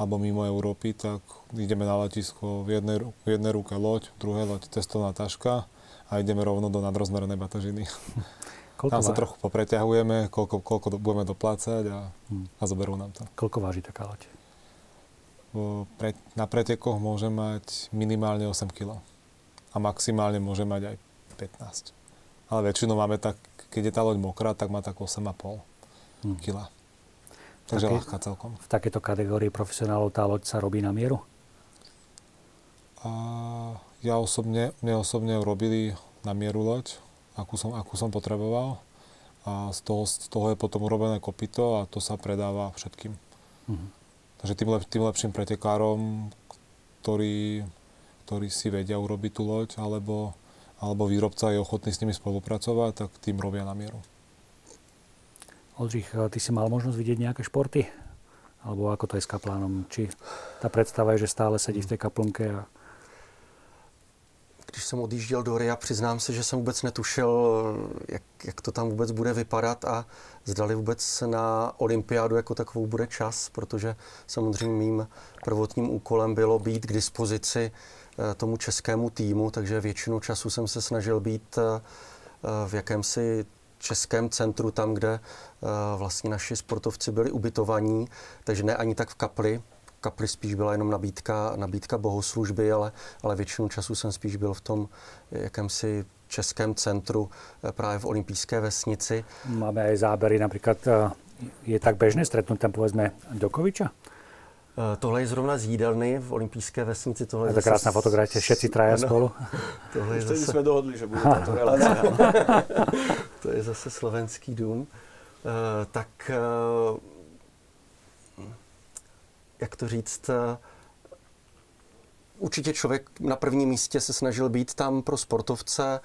alebo mimo Európy, tak ideme na letisko v jednej, v jednej ruke loď, v druhej loď cestovná taška a ideme rovno do nadrozmernej batožiny. Koľko Tam sa trochu popreťahujeme, koľko, koľko budeme doplácať a, hmm. a zoberú nám to. Koľko váži taká loď? Pre, na pretekoch môže mať minimálne 8 kg a maximálne môže mať aj 15. Ale väčšinou máme tak, keď je tá loď mokrá, tak má tak 8,5 hmm. kg. Takže Také, ľahká celkom. V takéto kategórii profesionálov tá loď sa robí na mieru? A ja osobne, mne osobne robili na mieru loď, akú som, akú som potreboval. A z toho, z toho je potom urobené kopito a to sa predáva všetkým. Mm-hmm. Takže tým, lep, tým lepším pretekárom, ktorí, ktorí si vedia urobiť tú loď, alebo, alebo výrobca je ochotný s nimi spolupracovať, tak tým robia na mieru. Oldřich, ty si mal možnosť vidieť nejaké športy? Alebo ako to je s kaplánom? Či tá predstava je, že stále sedí v tej kaplnke a když jsem odjížděl do RIA, přiznám se, že jsem vůbec netušil, jak, jak to tam vůbec bude vypadat a zdali vůbec na olympiádu jako takovou bude čas, protože samozřejmě mým prvotním úkolem bylo být k dispozici eh, tomu českému týmu, takže většinu času jsem se snažil být eh, v jakémsi českém centru, tam, kde eh, vlastně naši sportovci byli ubytovaní, takže ne ani tak v kapli. Kapli spíš byla jenom nabídka, nabídka bohoslužby, ale, ale většinu času jsem spíš byl v tom jakémsi českém centru eh, právě v olympijské vesnici. Máme aj zábery, například eh, je tak bežné stretnúť tam povedzme Dokoviča? Tohle je zrovna z jídelny v olympijské vesnici. Tohle je to krásna fotografie, všetci traja no, spolu. Tohle je zase... jsme dohodli, že bude tato relácia. to je zase slovenský dům. Uh, tak, uh, jak to říct, uh, určitě člověk na prvním místě se snažil být tam pro sportovce.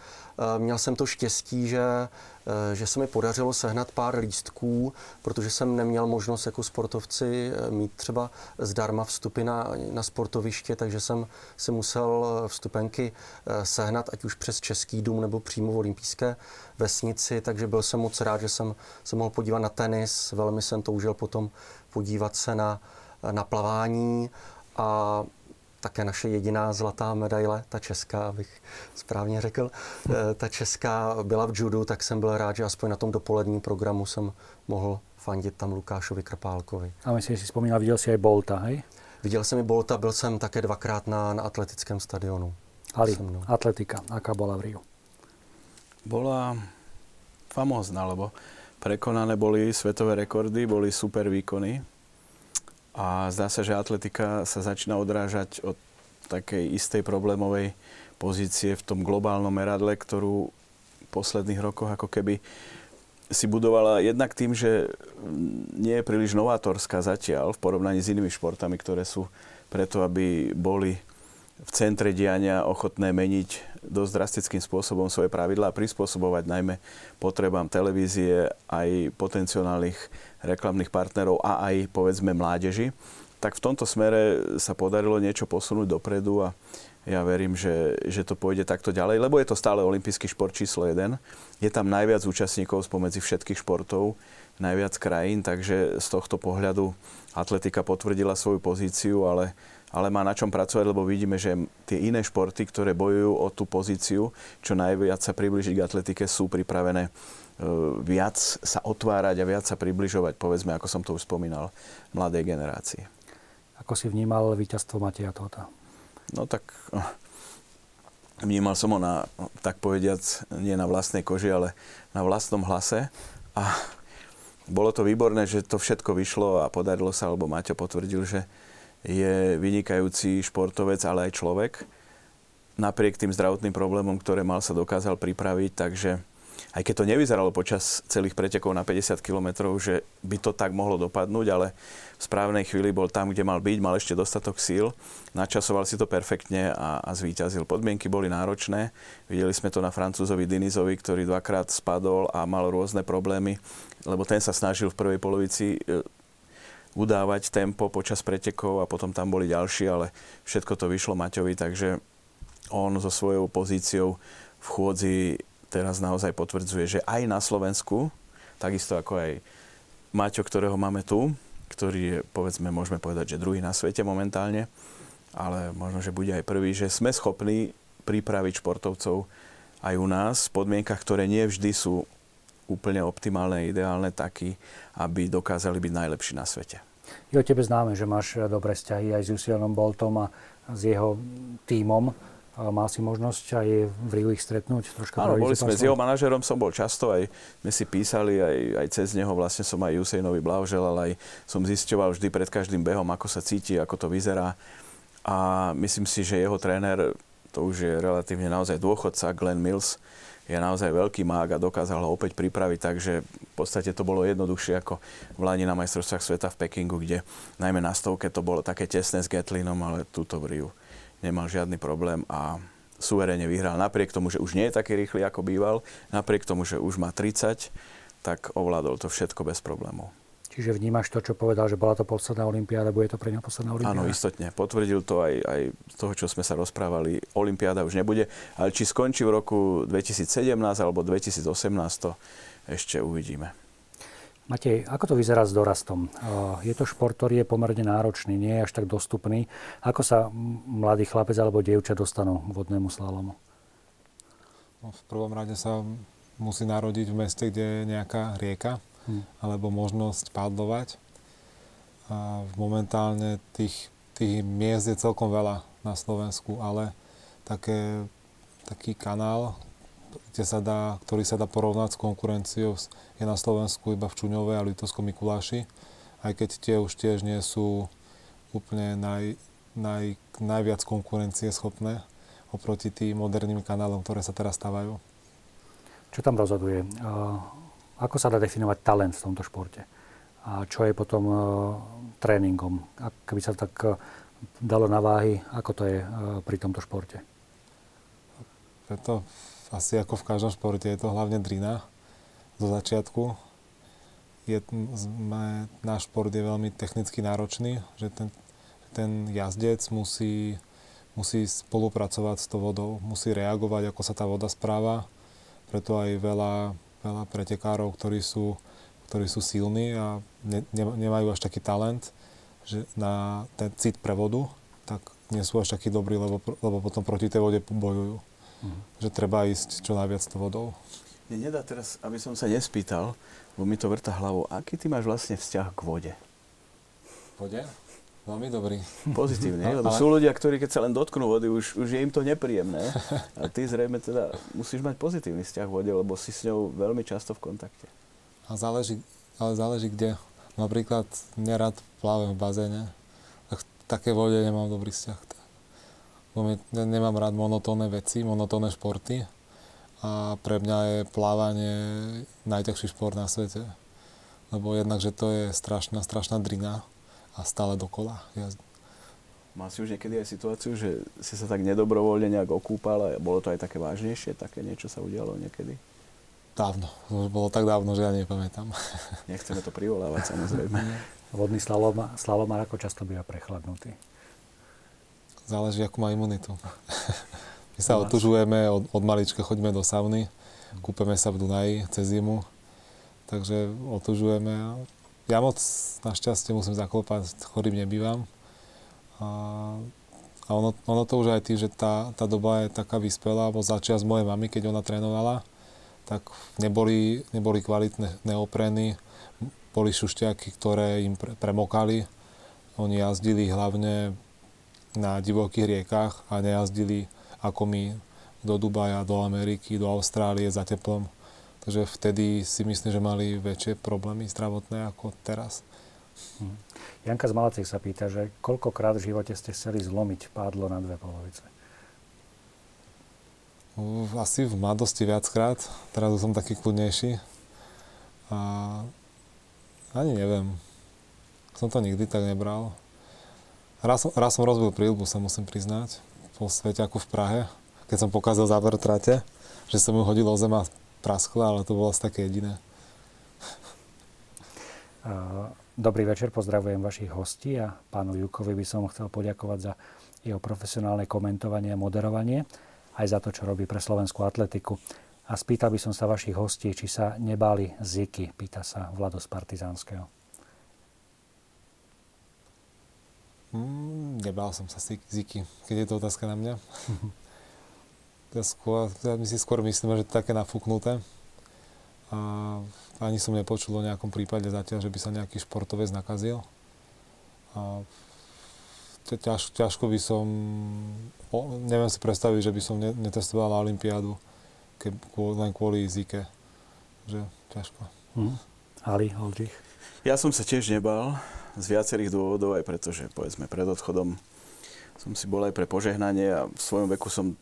Měl jsem to štěstí, že Eh, že se mi podařilo sehnat pár lístků, protože jsem neměl možnost jako sportovci eh, mít třeba zdarma vstupy na, na sportoviště, takže jsem si musel eh, vstupenky sehnat, ať už přes Český dům nebo přímo v olympijské vesnici, takže byl jsem moc rád, že jsem se mohl podívat na tenis, velmi jsem toužil potom podívat se na, na plavání. A také naše jediná zlatá medaile, ta česká, abych správně řekl, eh, ta česká byla v judu, tak jsem byl rád, že aspoň na tom dopoledním programu jsem mohl fandit tam Lukášovi Krpálkovi. A myslím, že si vzpomínal, viděl si i Bolta, hej? Viděl jsem i Bolta, byl jsem také dvakrát na, na atletickém stadionu. Ali, atletika, aká bola v Rio? Bola famózna, lebo prekonané boli svetové rekordy, boli super výkony a zdá sa, že atletika sa začína odrážať od takej istej problémovej pozície v tom globálnom meradle, ktorú v posledných rokoch ako keby si budovala jednak tým, že nie je príliš novátorská zatiaľ v porovnaní s inými športami, ktoré sú preto, aby boli v centre diania ochotné meniť dosť drastickým spôsobom svoje pravidlá a prispôsobovať najmä potrebám televízie aj potenciálnych reklamných partnerov a aj povedzme mládeži. Tak v tomto smere sa podarilo niečo posunúť dopredu a ja verím, že, že to pôjde takto ďalej, lebo je to stále olimpijský šport číslo 1. Je tam najviac účastníkov spomedzi všetkých športov, najviac krajín, takže z tohto pohľadu atletika potvrdila svoju pozíciu, ale ale má na čom pracovať, lebo vidíme, že tie iné športy, ktoré bojujú o tú pozíciu, čo najviac sa približiť k atletike, sú pripravené e, viac sa otvárať a viac sa približovať, povedzme, ako som to už spomínal, mladej generácii. Ako si vnímal víťazstvo Mateja Tota? No tak vnímal som ho na, tak povediac, nie na vlastnej koži, ale na vlastnom hlase. A bolo to výborné, že to všetko vyšlo a podarilo sa, lebo Maťo potvrdil, že je vynikajúci športovec, ale aj človek. Napriek tým zdravotným problémom, ktoré mal, sa dokázal pripraviť, takže aj keď to nevyzeralo počas celých pretekov na 50 km, že by to tak mohlo dopadnúť, ale v správnej chvíli bol tam, kde mal byť, mal ešte dostatok síl, načasoval si to perfektne a, a zvíťazil. Podmienky boli náročné, videli sme to na francúzovi Dinizovi, ktorý dvakrát spadol a mal rôzne problémy, lebo ten sa snažil v prvej polovici e, udávať tempo počas pretekov a potom tam boli ďalší, ale všetko to vyšlo Maťovi, takže on so svojou pozíciou v chôdzi teraz naozaj potvrdzuje, že aj na Slovensku, takisto ako aj Maťo, ktorého máme tu, ktorý je, povedzme, môžeme povedať, že druhý na svete momentálne, ale možno, že bude aj prvý, že sme schopní pripraviť športovcov aj u nás v podmienkach, ktoré nie vždy sú úplne optimálne, ideálne taký, aby dokázali byť najlepší na svete. Je o tebe známe, že máš dobré vzťahy aj s Jusienom Boltom a s jeho tímom. Mal si možnosť aj v ich stretnúť? Troška Áno, boli sme s jeho manažerom, som bol často, aj sme si písali, aj, aj cez neho vlastne som aj Usainovi blahoželal, aj som zisťoval vždy pred každým behom, ako sa cíti, ako to vyzerá. A myslím si, že jeho tréner, to už je relatívne naozaj dôchodca, Glenn Mills, je naozaj veľký mák a dokázal ho opäť pripraviť, takže v podstate to bolo jednoduchšie ako v Lani na majstrovstvách sveta v Pekingu, kde najmä na stovke to bolo také tesné s Gatlinom, ale túto v Riu nemal žiadny problém a suverene vyhral. Napriek tomu, že už nie je taký rýchly, ako býval, napriek tomu, že už má 30, tak ovládol to všetko bez problémov. Čiže vnímaš to, čo povedal, že bola to posledná olimpiáda, bude to pre ňa posledná olimpiáda? Áno, istotne. Potvrdil to aj, aj z toho, čo sme sa rozprávali. Olimpiáda už nebude, ale či skončí v roku 2017 alebo 2018, to ešte uvidíme. Matej, ako to vyzerá s dorastom? Je to šport, ktorý je pomerne náročný, nie je až tak dostupný. Ako sa mladý chlapec alebo dievča dostanú k vodnému slalomu? No, v prvom rade sa musí narodiť v meste, kde je nejaká rieka hmm. alebo možnosť pádlovať. A momentálne tých, tých miest je celkom veľa na Slovensku, ale také, taký kanál, kde sa dá, ktorý sa dá porovnať s konkurenciou, je na Slovensku iba v Čuňove a Litovskom Mikuláši, aj keď tie už tiež nie sú úplne naj, naj, najviac konkurencie schopné oproti tým moderným kanálom, ktoré sa teraz stávajú. Čo tam rozhoduje? Ako sa dá definovať talent v tomto športe? A čo je potom tréningom? Ak by sa tak dalo na váhy, ako to je pri tomto športe? Preto asi ako v každom športe je to hlavne drina zo začiatku. Je, sme, náš šport je veľmi technicky náročný, že ten, ten jazdec musí, musí spolupracovať s tou vodou, musí reagovať, ako sa tá voda správa. Preto aj veľa, veľa pretekárov, ktorí sú, ktorí sú silní a ne, ne, nemajú až taký talent že na ten cit pre vodu, tak nie sú až takí dobrí, lebo, lebo potom proti tej vode bojujú. Mm. Že treba ísť čo najviac s vodou. Mne nedá teraz, aby som sa nespýtal, bo mi to vrta hlavou, aký ty máš vlastne vzťah k vode? Vode? Veľmi dobrý. Pozitívne, no, lebo ale... sú ľudia, ktorí keď sa len dotknú vody, už, už je im to nepríjemné. A ty zrejme teda musíš mať pozitívny vzťah vode, lebo si s ňou veľmi často v kontakte. A záleží, ale záleží kde. Napríklad nerad plávem v bazéne, tak v také vode nemám dobrý vzťah nemám rád monotónne veci, monotónne športy a pre mňa je plávanie najťažší šport na svete. Lebo jednak, že to je strašná, strašná drina a stále dokola jazdí. Mal si už niekedy aj situáciu, že si sa tak nedobrovoľne nejak okúpal a bolo to aj také vážnejšie, také niečo sa udialo niekedy? Dávno. To už bolo tak dávno, že ja nepamätám. Nechceme to privolávať samozrejme. Vodný slalom, slalomár ako často býva prechladnutý? Záleží, ako má imunitu. My sa otužujeme, od, od malička chodíme do sauny, kúpeme sa v Dunaji cez zimu, takže otužujeme. Ja moc našťastie musím zaklopať, chorým nebývam. A, a ono, ono to už aj tým, že tá, tá doba je taká vyspelá, bo začia z mojej mamy, keď ona trénovala, tak neboli, neboli kvalitné neopreny, boli šušťaky, ktoré im pre, premokali. Oni jazdili hlavne na divokých riekach a nejazdili ako my do Dubaja, do Ameriky, do Austrálie za teplom. Takže vtedy si myslím, že mali väčšie problémy zdravotné ako teraz. Hm. Janka z Malacek sa pýta, že koľkokrát v živote ste chceli zlomiť pádlo na dve polovice? Asi v mladosti viackrát. Teraz som taký kľudnejší. A ani neviem. Som to nikdy tak nebral. Raz, raz som rozbil prílbu, sa musím priznať, po Sveťaku v Prahe, keď som pokázal záver trate, že som ju hodil o zem a praskla, ale to bolo asi také jediné. Dobrý večer, pozdravujem vašich hostí a pánu Jukovi by som chcel poďakovať za jeho profesionálne komentovanie a moderovanie, aj za to, čo robí pre slovenskú atletiku. A spýtal by som sa vašich hostí, či sa nebáli Ziky, pýta sa Vlado z Partizánskeho. Hmm, nebál som sa Ziky, keď je to otázka na mňa. ja, skôr, ja my si skôr myslíme, že to je také nafúknuté. A ani som nepočul o nejakom prípade zatiaľ, že by sa nejaký športovec nakazil. A ťaž, ťažko by som, o, neviem si predstaviť, že by som ne, netestoval na Olympiádu ke, kvôli, len kvôli Zike. Že ťažko. Hm. Ali, Oldřich? Ja som sa tiež nebal z viacerých dôvodov, aj preto, že povedzme pred odchodom som si bol aj pre požehnanie a v svojom veku som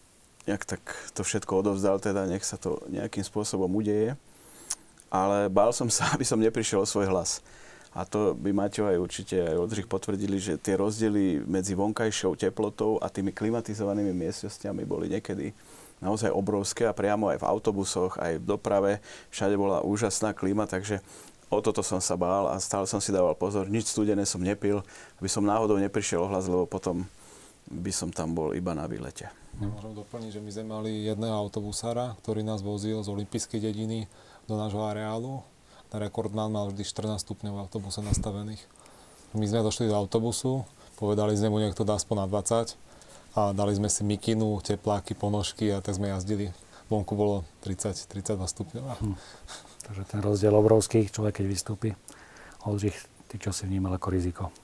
nejak tak to všetko odovzdal, teda nech sa to nejakým spôsobom udeje. Ale bál som sa, aby som neprišiel o svoj hlas. A to by Maťo aj určite aj Odřich potvrdili, že tie rozdiely medzi vonkajšou teplotou a tými klimatizovanými miestnostiami boli niekedy naozaj obrovské a priamo aj v autobusoch, aj v doprave. Všade bola úžasná klíma, takže o toto som sa bál a stále som si dával pozor. Nič studené som nepil, aby som náhodou neprišiel ohlas, lebo potom by som tam bol iba na výlete. Môžem doplniť, že my sme mali jedného autobusára, ktorý nás vozil z olympijskej dediny do nášho areálu rekordman mal vždy 14 stupňov v autobuse nastavených. My sme došli do autobusu, povedali sme mu, nech to dá aspoň na 20 a dali sme si mikinu, tepláky, ponožky a tak sme jazdili. Vonku bolo 30-32 stupňov. Hm. Takže ten rozdiel obrovský, človek keď vystúpi. Oldřich, ty čo si vnímal ako riziko?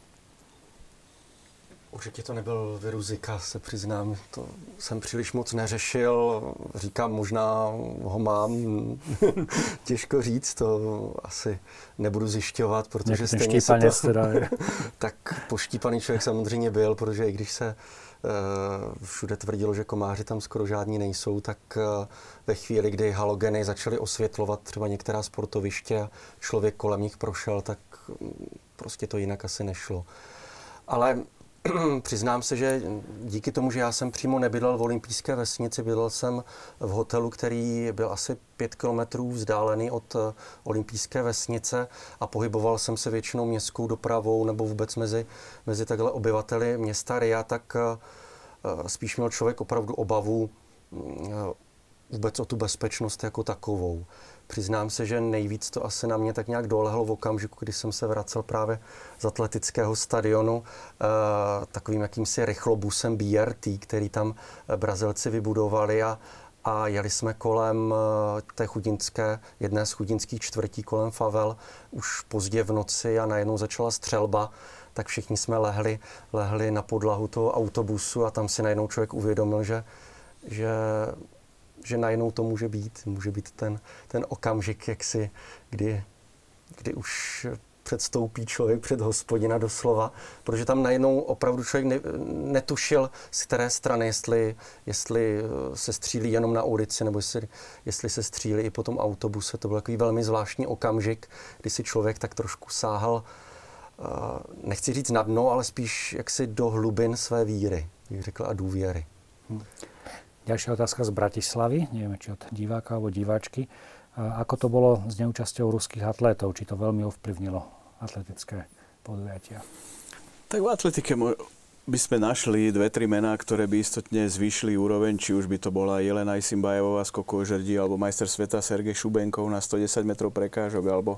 Určitě to nebyl virus Zika, se přiznám. To jsem příliš moc neřešil. Říkám, možná ho mám. Těžko říct, to asi nebudu zjišťovat, protože stejně se to... Teda tak poštípaný člověk samozřejmě byl, protože i když se uh, všude tvrdilo, že komáři tam skoro žádní nejsou, tak uh, ve chvíli, kdy halogeny začaly osvětlovat třeba některá sportoviště a člověk kolem nich prošel, tak mm, prostě to jinak asi nešlo. Ale přiznám se, že díky tomu, že já jsem přímo nebydlel v olympijské vesnici, bydlel jsem v hotelu, který byl asi pět kilometrů vzdálený od eh, olympijské vesnice a pohyboval jsem se většinou městskou dopravou nebo vůbec mezi, mezi takhle obyvateli města Ria, tak eh, eh, spíš měl člověk opravdu obavu mm, vůbec o tu bezpečnost jako takovou. Přiznám se, že nejvíc to asi na mě tak nějak dolehlo v okamžiku, kdy jsem se vracel právě z atletického stadionu eh, takovým jakýmsi rychlobusem BRT, který tam eh, Brazilci vybudovali a, a jeli jsme kolem eh, té chudinské, jedné z chudinských čtvrtí kolem Favel už pozdě v noci a najednou začala střelba tak všichni jsme lehli, lehli na podlahu toho autobusu a tam si najednou člověk uvědomil, že, že že najednou to může být. Může být ten, ten okamžik, jaksi, kdy, kdy už předstoupí člověk před hospodina doslova, protože tam najednou opravdu člověk ne, netušil, z které strany, jestli, jestli eh, se střílí jenom na ulici, nebo jestli, jestli se střílí i po tom autobuse. To byl takový velmi zvláštní okamžik, kdy si člověk tak trošku sáhal, eh, nechci říct na dno, ale spíš jaksi do hlubin své víry, bych řekl, a důvěry. Hmm. Ďalšia otázka z Bratislavy, neviem, či od diváka alebo diváčky. Ako to bolo s neúčasťou ruských atlétov? Či to veľmi ovplyvnilo atletické podujatia? Tak v atletike by sme našli dve, tri mená, ktoré by istotne zvýšili úroveň, či už by to bola Jelena Isimbajevová z žerdí, alebo majster sveta Sergej Šubenkov na 110 metrov prekážok, alebo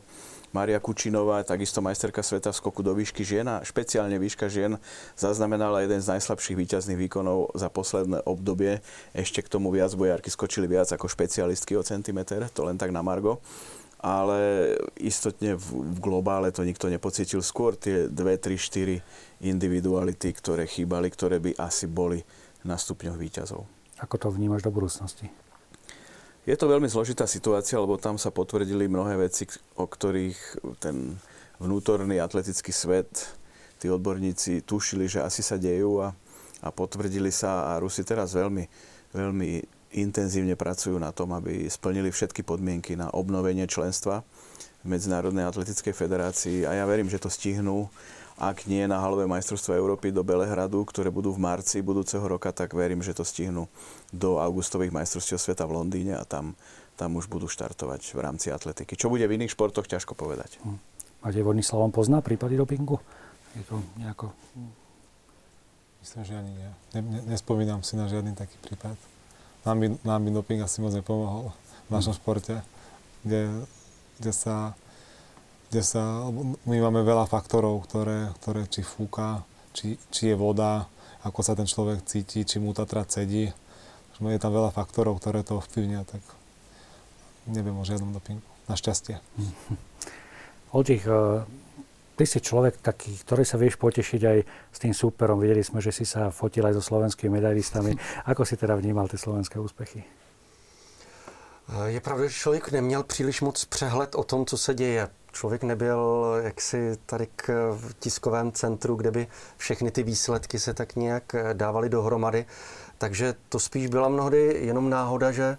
Maria Kučinová, takisto majsterka sveta v skoku do výšky žien a špeciálne výška žien zaznamenala jeden z najslabších výťazných výkonov za posledné obdobie. Ešte k tomu viac bojárky skočili viac ako špecialistky o centimeter, to len tak na Margo ale istotne v, v globále to nikto nepocítil. Skôr tie 2, 3, 4 individuality, ktoré chýbali, ktoré by asi boli na stupňoch výťazov. Ako to vnímaš do budúcnosti? Je to veľmi zložitá situácia, lebo tam sa potvrdili mnohé veci, o ktorých ten vnútorný atletický svet, tí odborníci tušili, že asi sa dejú a, a potvrdili sa a Rusi teraz veľmi, veľmi intenzívne pracujú na tom, aby splnili všetky podmienky na obnovenie členstva v Medzinárodnej atletickej federácii. A ja verím, že to stihnú ak nie na halové majstrovstvo Európy do Belehradu, ktoré budú v marci budúceho roka, tak verím, že to stihnú do augustových majstrovstiev sveta v Londýne a tam, tam už budú štartovať v rámci atletiky. Čo bude v iných športoch, ťažko povedať. Hm. Máte vodný Slavom pozná prípady dopingu? Je to nejako... Myslím, že ani nie. Ne, ne, nespomínam si na žiadny taký prípad. Nám by, nám by doping asi moc nepomohol v našom športe, kde, kde sa kde sa, my máme veľa faktorov, ktoré, ktoré či fúka, či, či je voda, ako sa ten človek cíti, či mu Tatra cedí. Je tam veľa faktorov, ktoré to ovplyvnia, tak neviem o žiadnom dopingu. Našťastie. Oldřich, eh, ty si človek taký, ktorý sa vieš potešiť aj s tým súperom. Videli sme, že si sa fotil aj so slovenskými medailistami. Ako si teda vnímal tie slovenské úspechy? Je pravda, že člověk neměl příliš moc přehled o tom, co se děje. Člověk nebyl jaksi tady k tiskovém centru, kde by všechny ty výsledky se tak nějak dávaly dohromady. Takže to spíš byla mnohdy jenom náhoda, že,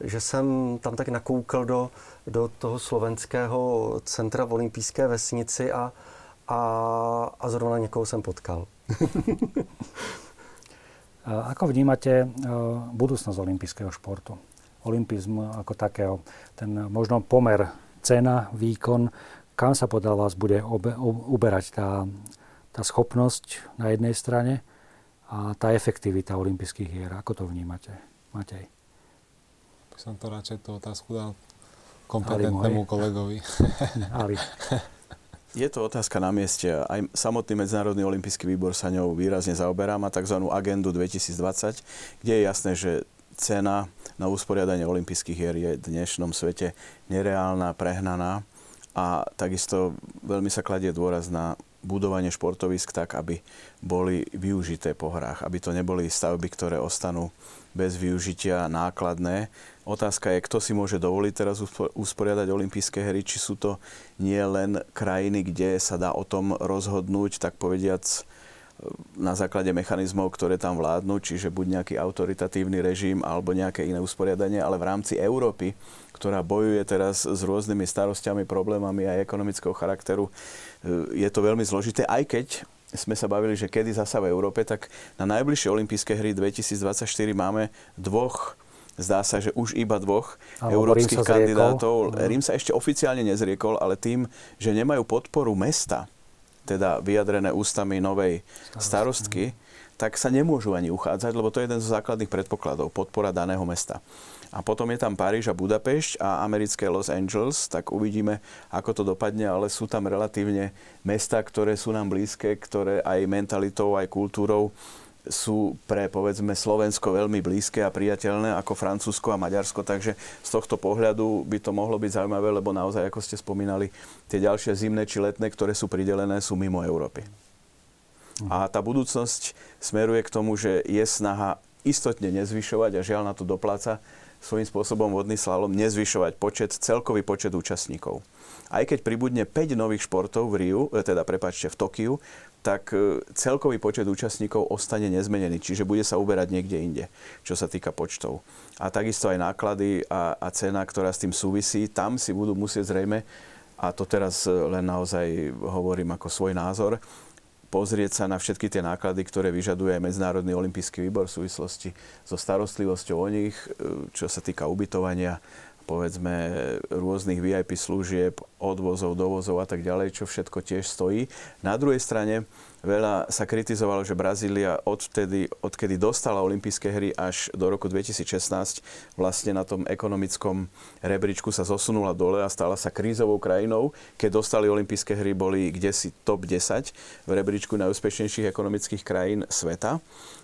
že jsem tam tak nakoukal do, do toho slovenského centra v olympijské vesnici a, a, a zrovna někoho jsem potkal. Ako vnímate budúcnosť olympijského športu? Olympizm ako takého, ten možno pomer cena, výkon, kam sa podľa vás bude obe, uberať tá, tá schopnosť na jednej strane a tá efektivita olympijských hier. Ako to vnímate, Matej? By som to radšej tú otázku dal kompetentnému kolegovi. Ali. Je to otázka na mieste. Aj samotný Medzinárodný olimpijský výbor sa ňou výrazne zaoberá. Má tzv. agendu 2020, kde je jasné, že cena na usporiadanie olympijských hier je v dnešnom svete nereálna, prehnaná a takisto veľmi sa kladie dôraz na budovanie športovisk tak, aby boli využité po hrách, aby to neboli stavby, ktoré ostanú bez využitia nákladné. Otázka je, kto si môže dovoliť teraz usporiadať olympijské hry, či sú to nie len krajiny, kde sa dá o tom rozhodnúť, tak povediac na základe mechanizmov, ktoré tam vládnu, čiže buď nejaký autoritatívny režim alebo nejaké iné usporiadanie, ale v rámci Európy, ktorá bojuje teraz s rôznymi starostiami, problémami aj ekonomického charakteru, je to veľmi zložité, aj keď sme sa bavili, že kedy zasa v Európe, tak na najbližšie olympijské hry 2024 máme dvoch zdá sa, že už iba dvoch Ale európskych Rím kandidátov. Rím sa ešte oficiálne nezriekol, ale tým, že nemajú podporu mesta, teda vyjadrené ústami novej starostky, tak sa nemôžu ani uchádzať, lebo to je jeden zo základných predpokladov, podpora daného mesta. A potom je tam Paríž a Budapešť a americké Los Angeles, tak uvidíme, ako to dopadne, ale sú tam relatívne mesta, ktoré sú nám blízke, ktoré aj mentalitou, aj kultúrou sú pre, povedzme, Slovensko veľmi blízke a priateľné ako Francúzsko a Maďarsko, takže z tohto pohľadu by to mohlo byť zaujímavé, lebo naozaj, ako ste spomínali, tie ďalšie zimné či letné, ktoré sú pridelené, sú mimo Európy. A tá budúcnosť smeruje k tomu, že je snaha istotne nezvyšovať a žiaľ na to dopláca svojím spôsobom vodný slalom nezvyšovať počet, celkový počet účastníkov. Aj keď pribudne 5 nových športov v Riu, e, teda prepačte v Tokiu, tak e, celkový počet účastníkov ostane nezmenený, čiže bude sa uberať niekde inde, čo sa týka počtov. A takisto aj náklady a, a cena, ktorá s tým súvisí, tam si budú musieť zrejme, a to teraz e, len naozaj hovorím ako svoj názor, pozrieť sa na všetky tie náklady, ktoré vyžaduje Medzinárodný olimpijský výbor v súvislosti so starostlivosťou o nich, e, čo sa týka ubytovania, povedzme rôznych VIP služieb, odvozov, dovozov a tak ďalej, čo všetko tiež stojí. Na druhej strane veľa sa kritizovalo, že Brazília odtedy, odkedy dostala olympijské hry až do roku 2016 vlastne na tom ekonomickom rebríčku sa zosunula dole a stala sa krízovou krajinou. Keď dostali olympijské hry, boli kde si top 10 v rebríčku najúspešnejších ekonomických krajín sveta.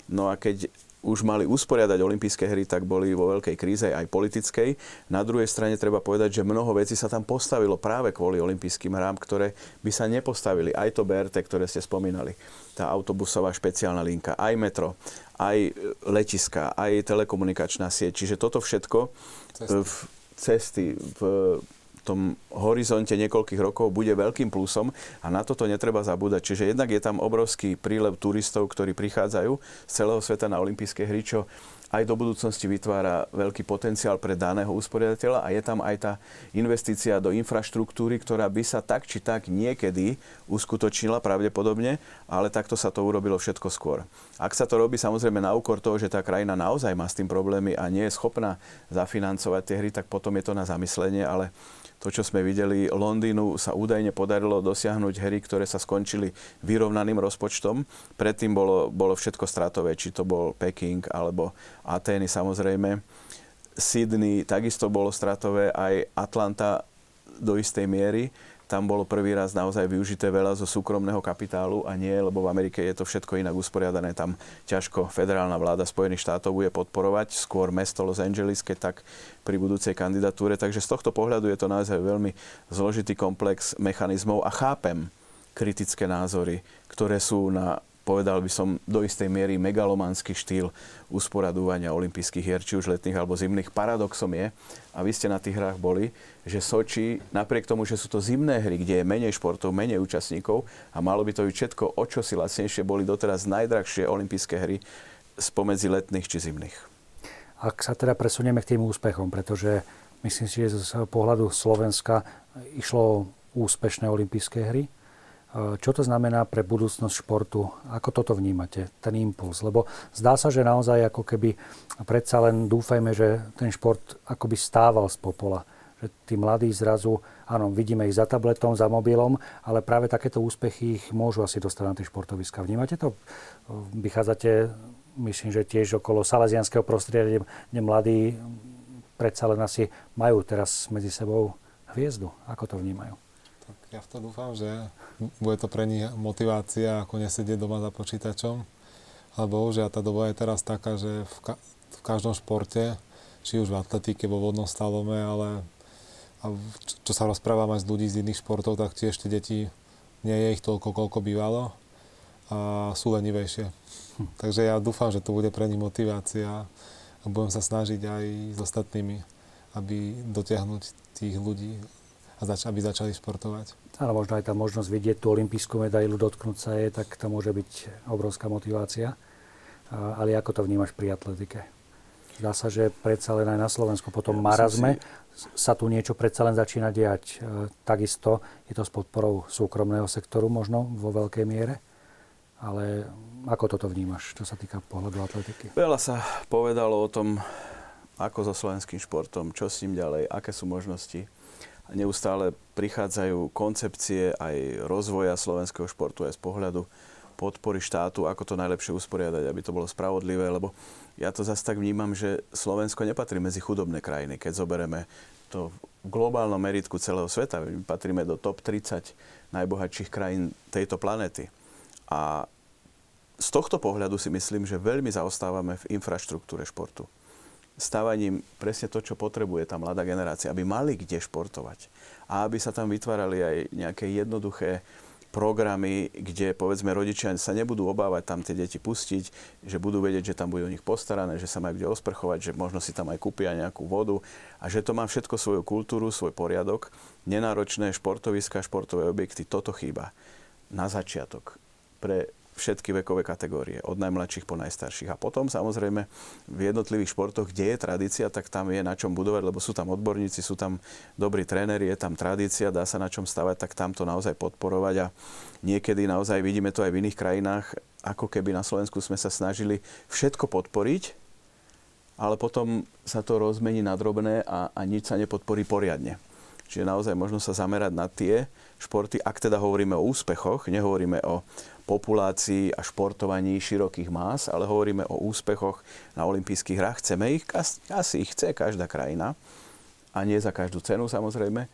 No a keď už mali usporiadať olympijské hry, tak boli vo veľkej kríze aj politickej. Na druhej strane treba povedať, že mnoho vecí sa tam postavilo práve kvôli olympijským hrám, ktoré by sa nepostavili. Aj to BRT, ktoré ste spomínali, tá autobusová špeciálna linka, aj metro, aj letiska, aj telekomunikačná sieť. Čiže toto všetko cesty, v, cesty v tom horizonte niekoľkých rokov bude veľkým plusom a na toto netreba zabúdať. Čiže jednak je tam obrovský prílev turistov, ktorí prichádzajú z celého sveta na olympijské hry, čo aj do budúcnosti vytvára veľký potenciál pre daného usporiadateľa a je tam aj tá investícia do infraštruktúry, ktorá by sa tak či tak niekedy uskutočnila pravdepodobne, ale takto sa to urobilo všetko skôr. Ak sa to robí samozrejme na úkor toho, že tá krajina naozaj má s tým problémy a nie je schopná zafinancovať tie hry, tak potom je to na zamyslenie, ale to, čo sme videli, Londýnu sa údajne podarilo dosiahnuť hry, ktoré sa skončili vyrovnaným rozpočtom. Predtým bolo, bolo všetko stratové, či to bol Peking alebo Atény samozrejme. Sydney takisto bolo stratové, aj Atlanta do istej miery tam bolo prvý raz naozaj využité veľa zo súkromného kapitálu a nie, lebo v Amerike je to všetko inak usporiadané. Tam ťažko federálna vláda Spojených štátov bude podporovať, skôr mesto Los Angeles, keď tak pri budúcej kandidatúre. Takže z tohto pohľadu je to naozaj veľmi zložitý komplex mechanizmov a chápem kritické názory, ktoré sú na povedal by som, do istej miery megalománsky štýl usporadúvania olympijských hier, či už letných alebo zimných. Paradoxom je, a vy ste na tých hrách boli, že Soči, napriek tomu, že sú to zimné hry, kde je menej športov, menej účastníkov a malo by to byť všetko o čo si lacnejšie, boli doteraz najdrahšie olympijské hry spomedzi letných či zimných. Ak sa teda presunieme k tým úspechom, pretože myslím si, že z pohľadu Slovenska išlo úspešné olympijské hry, čo to znamená pre budúcnosť športu? Ako toto vnímate, ten impuls? Lebo zdá sa, že naozaj ako keby predsa len dúfajme, že ten šport akoby stával z popola. Že tí mladí zrazu, áno, vidíme ich za tabletom, za mobilom, ale práve takéto úspechy ich môžu asi dostať na tie športoviska. Vnímate to? Vychádzate, myslím, že tiež okolo salesianského prostredia, kde mladí predsa len asi majú teraz medzi sebou hviezdu. Ako to vnímajú? Ja v to dúfam, že bude to pre nich motivácia, ako nesedieť doma za počítačom. Ale bohužiaľ tá doba je teraz taká, že v, ka- v každom športe, či už v atletike, vo vodnom stalome, ale a čo sa rozprávam aj s ľudí z iných športov, tak tiež tie deti, nie je ich toľko, koľko bývalo a sú lenivejšie. Hm. Takže ja dúfam, že to bude pre nich motivácia a budem sa snažiť aj s ostatnými, aby dotiahnuť tých ľudí a zač- aby začali športovať. Ale možno aj tá možnosť vidieť tú olimpijskú medailu, dotknúť sa je, tak to môže byť obrovská motivácia. Ale ako to vnímaš pri atletike? Zdá sa, že predsa len aj na Slovensku potom ja marazme si... sa tu niečo predsa len začína diať. E, takisto je to s podporou súkromného sektoru možno vo veľkej miere. Ale ako toto vnímaš, čo sa týka pohľadu atletiky? Veľa sa povedalo o tom, ako so slovenským športom, čo s ním ďalej, aké sú možnosti neustále prichádzajú koncepcie aj rozvoja slovenského športu aj z pohľadu podpory štátu, ako to najlepšie usporiadať, aby to bolo spravodlivé, lebo ja to zase tak vnímam, že Slovensko nepatrí medzi chudobné krajiny. Keď zoberieme to v globálnom meritku celého sveta, my patríme do top 30 najbohatších krajín tejto planety. A z tohto pohľadu si myslím, že veľmi zaostávame v infraštruktúre športu stávaním presne to, čo potrebuje tá mladá generácia, aby mali kde športovať. A aby sa tam vytvárali aj nejaké jednoduché programy, kde povedzme rodičia sa nebudú obávať tam tie deti pustiť, že budú vedieť, že tam bude o nich postarané, že sa majú kde osprchovať, že možno si tam aj kúpia nejakú vodu a že to má všetko svoju kultúru, svoj poriadok. Nenáročné športoviska, športové objekty, toto chýba. Na začiatok. Pre všetky vekové kategórie, od najmladších po najstarších. A potom samozrejme v jednotlivých športoch, kde je tradícia, tak tam je na čom budovať, lebo sú tam odborníci, sú tam dobrí tréneri, je tam tradícia, dá sa na čom stavať, tak tam to naozaj podporovať. A niekedy naozaj vidíme to aj v iných krajinách, ako keby na Slovensku sme sa snažili všetko podporiť, ale potom sa to rozmení na drobné a, a nič sa nepodporí poriadne. Čiže naozaj možno sa zamerať na tie športy, ak teda hovoríme o úspechoch, nehovoríme o populácii a športovaní širokých más, ale hovoríme o úspechoch na olympijských hrách. Chceme ich, asi ich chce každá krajina a nie za každú cenu samozrejme,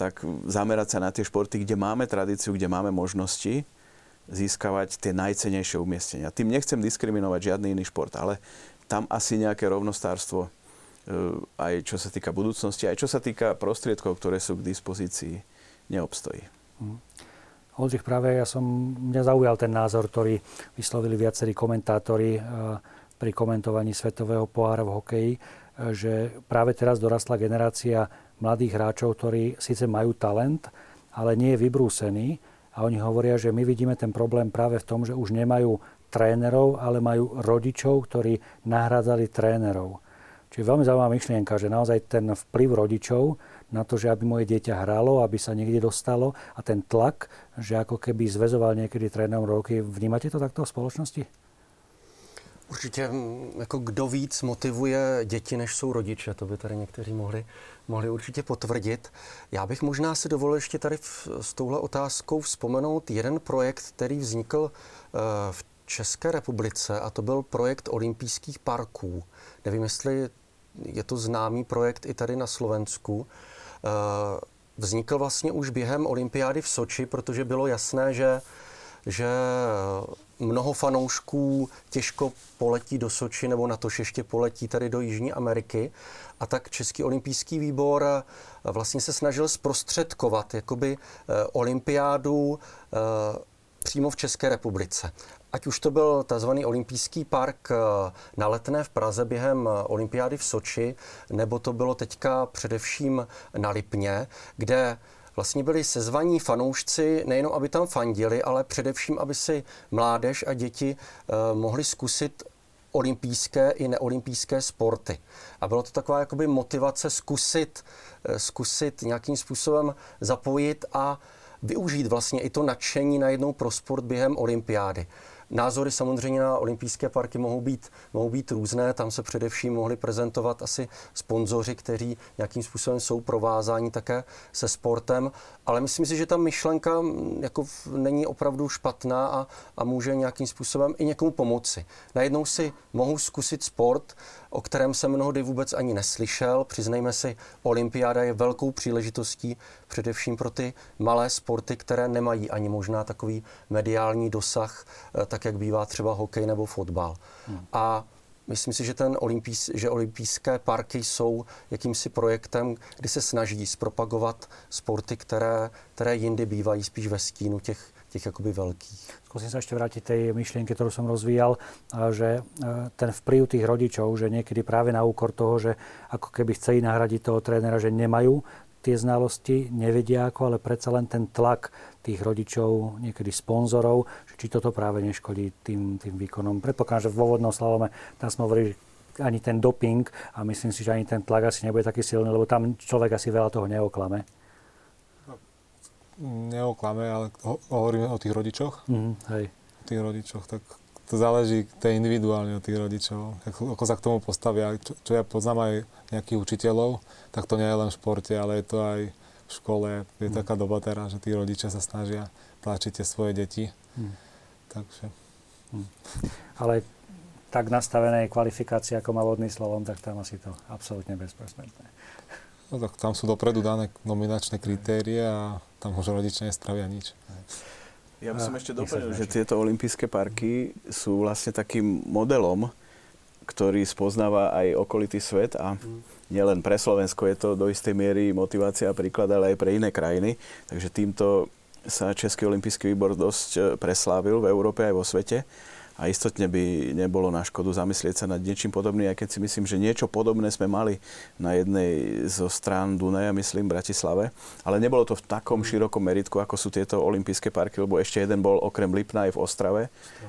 tak zamerať sa na tie športy, kde máme tradíciu, kde máme možnosti získavať tie najcenejšie umiestnenia. Tým nechcem diskriminovať žiadny iný šport, ale tam asi nejaké rovnostárstvo e, aj čo sa týka budúcnosti, aj čo sa týka prostriedkov, ktoré sú k dispozícii, neobstojí. Mm. Oldřich, práve ja som, mňa zaujal ten názor, ktorý vyslovili viacerí komentátori eh, pri komentovaní Svetového pohára v hokeji, eh, že práve teraz dorastla generácia mladých hráčov, ktorí síce majú talent, ale nie je vybrúsený. A oni hovoria, že my vidíme ten problém práve v tom, že už nemajú trénerov, ale majú rodičov, ktorí nahrádzali trénerov. Čiže veľmi zaujímavá myšlienka, že naozaj ten vplyv rodičov na to, že aby moje dieťa hralo, aby sa niekde dostalo a ten tlak, že ako keby zvezoval niekedy trénerom roky. Vnímate to takto v spoločnosti? Určitě jako kdo víc motivuje děti, než jsou rodiče, to by tady někteří mohli, mohli určitě potvrdit. Já bych možná si dovolil ještě tady v, s touhle otázkou vzpomenout jeden projekt, který vznikl uh, v České republice a to byl projekt olympijských parků. Nevím, jestli je to známý projekt i tady na Slovensku. Eh, vznikl vlastně už během olympiády v Soči, protože bylo jasné, že že mnoho fanoušků těžko poletí do Soči nebo na to ještě poletí tady do Jižní Ameriky. A tak Český olympijský výbor vlastně se snažil zprostředkovat jakoby olympiádu přímo v České republice. Ať už to byl tzv. olympijský park na Letné v Praze během olympiády v Soči, nebo to bylo teďka především na Lipně, kde vlastně byli sezvaní fanoušci nejenom, aby tam fandili, ale především, aby si mládež a děti eh, mohli zkusit olympijské i neolympijské sporty. A bylo to taková jakoby motivace zkusit, eh, zkusit nějakým způsobem zapojit a využít vlastně i to nadšení najednou pro sport během olympiády. Názory samozřejmě na olympijské parky mohou být, mohou být různé. Tam se především mohli prezentovat asi sponzoři, kteří nějakým způsobem jsou provázáni také se sportem. Ale myslím si, že ta myšlenka jako není opravdu špatná a, a může nějakým způsobem i někomu pomoci. Najednou si mohu zkusit sport, o kterém jsem mnohdy vůbec ani neslyšel. Přiznejme si, olympiáda je velkou příležitostí především pro ty malé sporty, které nemají ani možná takový mediální dosah, eh, tak jak bývá třeba hokej nebo fotbal. Hmm. A Myslím si, že, ten olympijs, že olympijské parky jsou jakýmsi projektem, kdy se snaží zpropagovat sporty, které, které jindy bývají spíš ve stínu těch, těch jakoby veľkých. Skúsim sa ešte vrátiť tej myšlienke, ktorú som rozvíjal, že e, ten vplyv tých rodičov, že niekedy práve na úkor toho, že ako keby chceli nahradiť toho trénera, že nemajú tie znalosti, nevedia ako, ale predsa len ten tlak tých rodičov, niekedy sponzorov, či toto práve neškodí tým, tým výkonom. Predpokladám, že v vodnom slalome tam sme hovorili, ani ten doping a myslím si, že ani ten tlak asi nebude taký silný, lebo tam človek asi veľa toho neoklame. Neoklame, ale ho- hovoríme o tých rodičoch. Mm, hej. O tých rodičoch, tak to záleží to je individuálne od tých rodičov, ako, ako sa k tomu postavia. Čo, čo ja poznám aj nejakých učiteľov, tak to nie je len v športe, ale je to aj v škole. Je mm. taká doba teraz, že tí rodičia sa snažia tlačiť tie svoje deti. Mm. Takže... Mm. Ale tak nastavené kvalifikácie, ako má vodný slovom, tak tam asi to absolútne bezprostredné. No tak tam sú dopredu dané nominačné kritérie a tam už rodičia nespravia nič. Ja by som ešte doplnil, že tieto olympijské parky sú vlastne takým modelom, ktorý spoznáva aj okolitý svet a nielen pre Slovensko je to do istej miery motivácia a príklad, ale aj pre iné krajiny. Takže týmto sa Český olimpijský výbor dosť e, preslávil v Európe aj vo svete a istotne by nebolo na škodu zamyslieť sa nad niečím podobným, aj keď si myslím, že niečo podobné sme mali na jednej zo strán Dunaja, myslím, Bratislave, ale nebolo to v takom širokom meritku, ako sú tieto olympijské parky, lebo ešte jeden bol okrem Lipna aj v Ostrave,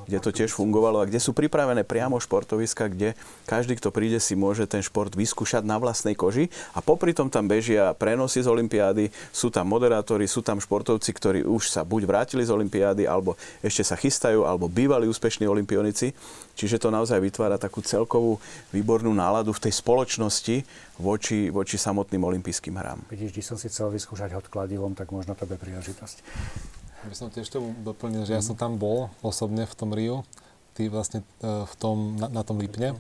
kde to tiež fungovalo. A kde sú pripravené priamo športoviska, kde každý, kto príde, si môže ten šport vyskúšať na vlastnej koži. A popri tom tam bežia prenosy z olympiády, sú tam moderátori, sú tam športovci, ktorí už sa buď vrátili z olympiády, alebo ešte sa chystajú, alebo bývali úspešní olympionici. Čiže to naozaj vytvára takú celkovú výbornú náladu v tej spoločnosti voči, voči samotným olympijským hrám. Vidíš, když som si chcel vyskúšať hod kladivom, tak možno to bude príležitosť. Ja by som tiež tomu doplnil, že ja som tam bol osobne v tom Riu, ty vlastne e, v tom, na, na tom Lipne.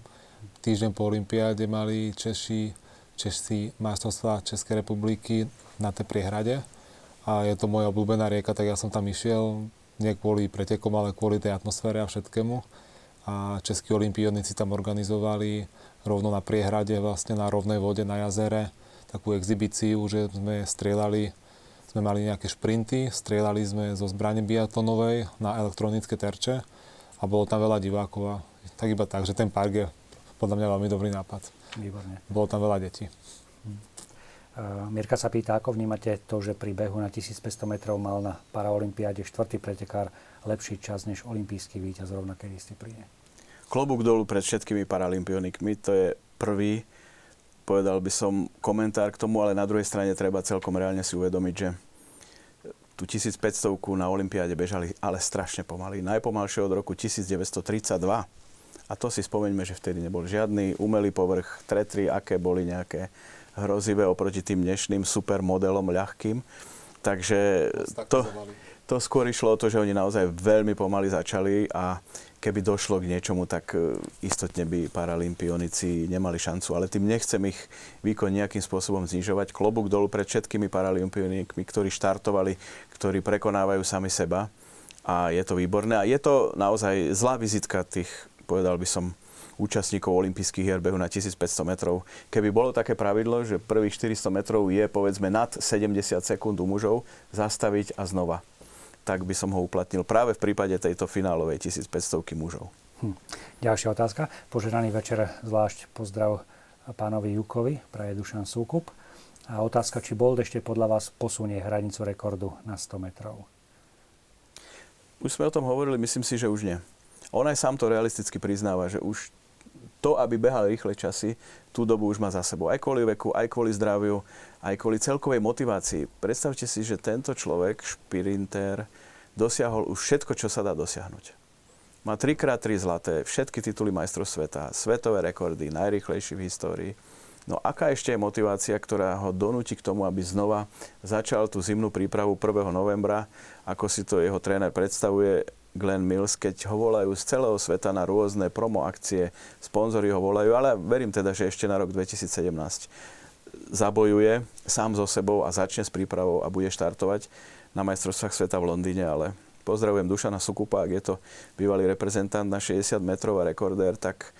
Týždeň po olympiáde mali Češi, Česi majstrovstvá Českej republiky na tej priehrade a je to moja obľúbená rieka, tak ja som tam išiel nie kvôli pretekom, ale kvôli tej atmosfére a všetkému. A českí olimpionici tam organizovali rovno na priehrade, vlastne na rovnej vode, na jazere, takú exibíciu, že sme strieľali, sme mali nejaké šprinty, strieľali sme zo zbrane biatlonovej na elektronické terče a bolo tam veľa divákov a tak iba tak, že ten park je podľa mňa veľmi dobrý nápad. Výborne. Bolo tam veľa detí. Mirka sa pýta, ako vnímate to, že pri behu na 1500 metrov mal na paraolympiáde štvrtý pretekár lepší čas než olimpijský víťaz v rovnakej disciplíne. Klobúk dolu pred všetkými paralympionikmi, to je prvý, povedal by som, komentár k tomu, ale na druhej strane treba celkom reálne si uvedomiť, že tú 1500 na Olympiáde bežali ale strašne pomaly. Najpomalšie od roku 1932. A to si spomeňme, že vtedy nebol žiadny umelý povrch, tretry, aké boli nejaké hrozivé oproti tým dnešným supermodelom ľahkým. Takže to, to skôr išlo o to, že oni naozaj veľmi pomaly začali a keby došlo k niečomu, tak e, istotne by paralympionici nemali šancu. Ale tým nechcem ich výkon nejakým spôsobom znižovať. Klobúk dolu pred všetkými paralympionikmi, ktorí štartovali, ktorí prekonávajú sami seba a je to výborné. A je to naozaj zlá vizitka tých, povedal by som, účastníkov olympijských hier behu na 1500 metrov. Keby bolo také pravidlo, že prvých 400 metrov je povedzme nad 70 sekúnd u mužov, zastaviť a znova, tak by som ho uplatnil práve v prípade tejto finálovej 1500 mužov. Hm. Ďalšia otázka. Požeraný večer zvlášť pozdrav pánovi Jukovi, praje Dušan Súkup. A otázka, či Bolt ešte podľa vás posunie hranicu rekordu na 100 metrov? Už sme o tom hovorili, myslím si, že už nie. On aj sám to realisticky priznáva, že už to, aby behal rýchle časy, tú dobu už má za sebou. Aj kvôli veku, aj kvôli zdraviu, aj kvôli celkovej motivácii. Predstavte si, že tento človek, špirinter, dosiahol už všetko, čo sa dá dosiahnuť. Má 3x3 zlaté, všetky tituly majstrov sveta, svetové rekordy, najrýchlejší v histórii. No aká ešte je motivácia, ktorá ho donúti k tomu, aby znova začal tú zimnú prípravu 1. novembra, ako si to jeho tréner predstavuje, Glenn Mills, keď ho volajú z celého sveta na rôzne promo akcie, sponzory ho volajú, ale verím teda, že ešte na rok 2017 zabojuje sám so sebou a začne s prípravou a bude štartovať na majstrovstvách sveta v Londýne, ale pozdravujem Dušana Sukupa, ak je to bývalý reprezentant na 60 metrov a rekordér, tak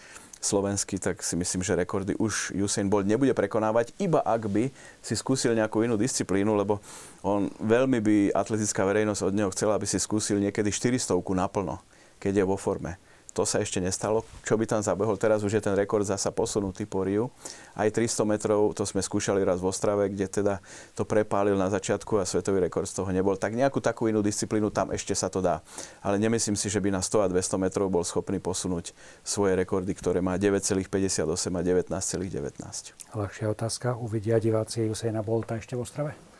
slovenský, tak si myslím, že rekordy už Usain Bolt nebude prekonávať, iba ak by si skúsil nejakú inú disciplínu, lebo on veľmi by atletická verejnosť od neho chcela, aby si skúsil niekedy 400 naplno, keď je vo forme. To sa ešte nestalo. Čo by tam zabehol? Teraz už je ten rekord zasa posunutý po Riu. Aj 300 metrov, to sme skúšali raz v Ostrave, kde teda to prepálil na začiatku a svetový rekord z toho nebol. Tak nejakú takú inú disciplínu tam ešte sa to dá. Ale nemyslím si, že by na 100 a 200 metrov bol schopný posunúť svoje rekordy, ktoré má 9,58 a 19,19. Ľahšia otázka. Uvidia diváci Usaina Bolta ešte v Ostrave?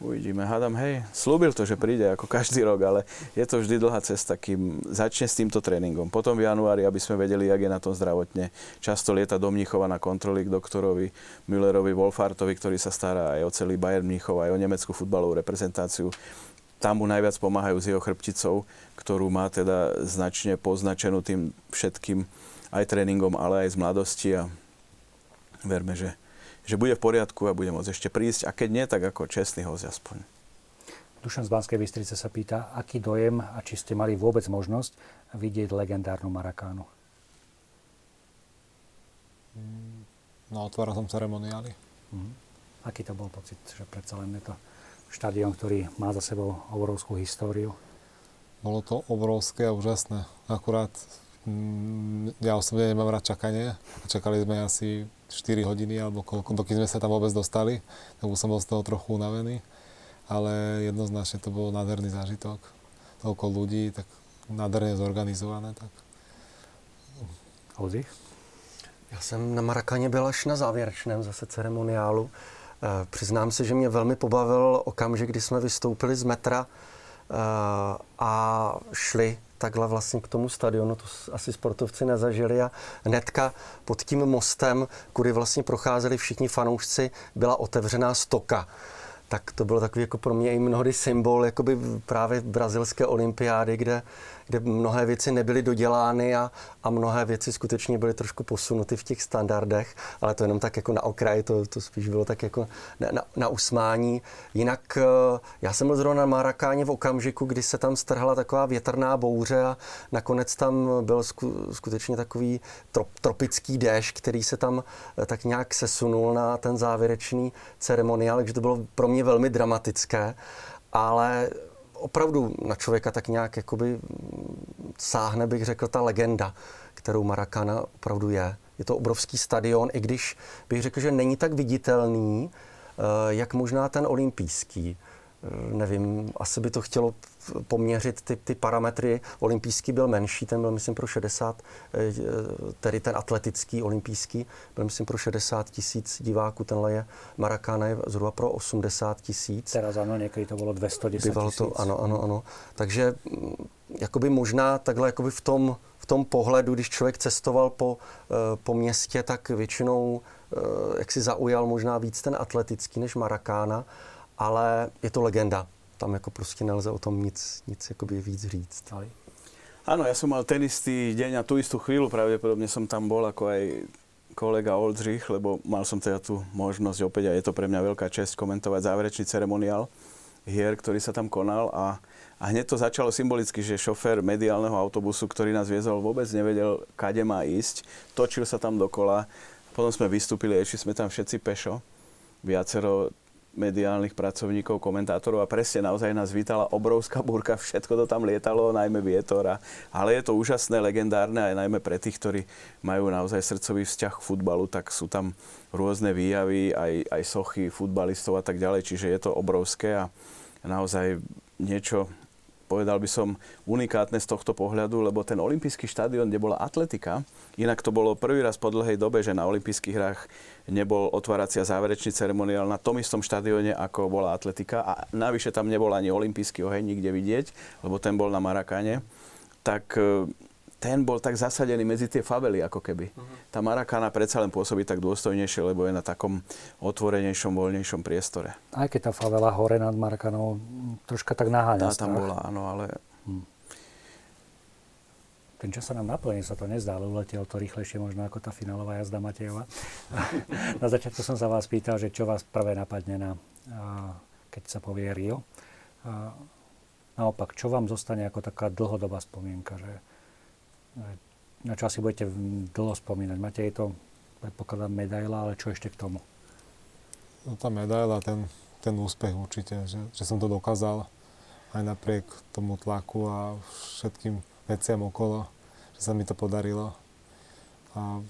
Uvidíme, hádam, hej, slúbil to, že príde ako každý rok, ale je to vždy dlhá cesta, kým začne s týmto tréningom. Potom v januári, aby sme vedeli, jak je na tom zdravotne. Často lieta do Mníchova na kontroly k doktorovi Müllerovi, Wolfartovi, ktorý sa stará aj o celý Bayern Mníchov, aj o nemeckú futbalovú reprezentáciu. Tam mu najviac pomáhajú s jeho chrbticou, ktorú má teda značne poznačenú tým všetkým aj tréningom, ale aj z mladosti a verme, že že bude v poriadku a bude môcť ešte prísť a keď nie, tak ako čestný host aspoň. Dušan z Banskej Bystrice sa pýta, aký dojem a či ste mali vôbec možnosť vidieť legendárnu Marakánu? No, otváral som ceremoniály. Mm. Aký to bol pocit, že predsa len je to štadión, ktorý má za sebou obrovskú históriu? Bolo to obrovské a úžasné. Akurát mm, ja osobne nemám rád čakanie. Čakali sme asi 4 hodiny alebo koľko, dokým sme sa tam vôbec dostali, tak už som bol z toho trochu unavený. Ale jednoznačne to bol nádherný zážitok. Toľko ľudí, tak nádherne zorganizované. Tak. Oldřich? Já jsem na Marakaně byl až na závěrečném zase ceremoniálu. E, přiznám se, že mě velmi pobavil okamžik, kdy jsme vystoupili z metra a šli takhle vlastně k tomu stadionu, to asi sportovci nezažili. A hnedka pod tím mostem, kudy vlastně procházeli všichni fanoušci, byla otevřená stoka. Tak to bylo takový jako pro mě i mnohdy symbol jakoby právě brazilské olympiády, kde kde mnohé věci nebyly dodělány a, a mnohé věci skutečně byly trošku posunuty v těch standardech, ale to jenom tak jako na okraji, to, to spíš bylo tak jako na, na, na usmání. Jinak eh, já jsem byl zrovna na Marakáně v okamžiku, kdy se tam strhla taková větrná bouře a nakonec tam byl sku, skutečně takový trop, tropický déšť, který se tam eh, tak nějak sesunul na ten závěrečný ceremoniál, takže to bylo pro mě velmi dramatické ale opravdu na člověka tak nějak jakoby sáhne, bych řekl, ta legenda, kterou Marakana opravdu je. Je to obrovský stadion, i když bych řekl, že není tak viditelný, eh, jak možná ten olympijský. Eh, nevím, asi by to chtělo poměřit ty, ty parametry. Olympijský byl menší, ten byl, myslím, pro 60, eh, tedy ten atletický olympijský, byl, myslím, pro 60 tisíc diváků. Tenhle je Marakána je zhruba pro 80 tisíc. Teraz ano, někdy to bylo 210 tisíc. to, ano, ano, ano. Takže mm, jakoby možná takhle jakoby v tom, v tom pohledu, když člověk cestoval po, eh, po městě, tak většinou jak si zaujal možná víc ten atletický než Marakána ale je to legenda. Tam jako prostě nelze o tom nic, nic víc říct. Áno, ja som mal ten istý deň a tú istú chvíľu, pravdepodobne som tam bol ako aj kolega Oldřich, lebo mal som teda tú možnosť opäť a je to pre mňa veľká čest komentovať záverečný ceremoniál hier, ktorý sa tam konal a, a hneď to začalo symbolicky, že šofér mediálneho autobusu, ktorý nás viezol, vôbec nevedel, kade má ísť. Točil sa tam dokola. Potom sme vystúpili, išli sme tam všetci pešo. Viacero mediálnych pracovníkov, komentátorov a presne naozaj nás vítala obrovská búrka, všetko to tam lietalo, najmä vietor. A, ale je to úžasné, legendárne aj najmä pre tých, ktorí majú naozaj srdcový vzťah k futbalu, tak sú tam rôzne výjavy, aj, aj sochy futbalistov a tak ďalej, čiže je to obrovské a naozaj niečo povedal by som, unikátne z tohto pohľadu, lebo ten olimpijský štadión, kde bola atletika, inak to bolo prvý raz po dlhej dobe, že na olympijských hrách nebol otvárací a záverečný ceremoniál na tom istom štadióne, ako bola atletika a navyše tam nebol ani olimpijský oheň nikde vidieť, lebo ten bol na Marakane, tak ten bol tak zasadený medzi tie favely, ako keby. Uh-huh. Tá Marakana predsa len pôsobí tak dôstojnejšie, lebo je na takom otvorenejšom, voľnejšom priestore. Aj keď tá favela hore nad Marakanou troška tak naháňa Tá tam bola, áno, ale... Ten čas sa nám naplní, sa to nezdá, ale uletelo to rýchlejšie možno ako tá finálová jazda Matejova. na začiatku som sa vás pýtal, že čo vás prvé napadne, na, keď sa povie Rio. naopak, čo vám zostane ako taká dlhodobá spomienka, že na čo asi budete dlho spomínať. Máte jej to, predpokladám, medaila, ale čo ešte k tomu? No tá medaila, ten, ten úspech určite, že, že som to dokázal aj napriek tomu tlaku a všetkým veciam okolo, že sa mi to podarilo. A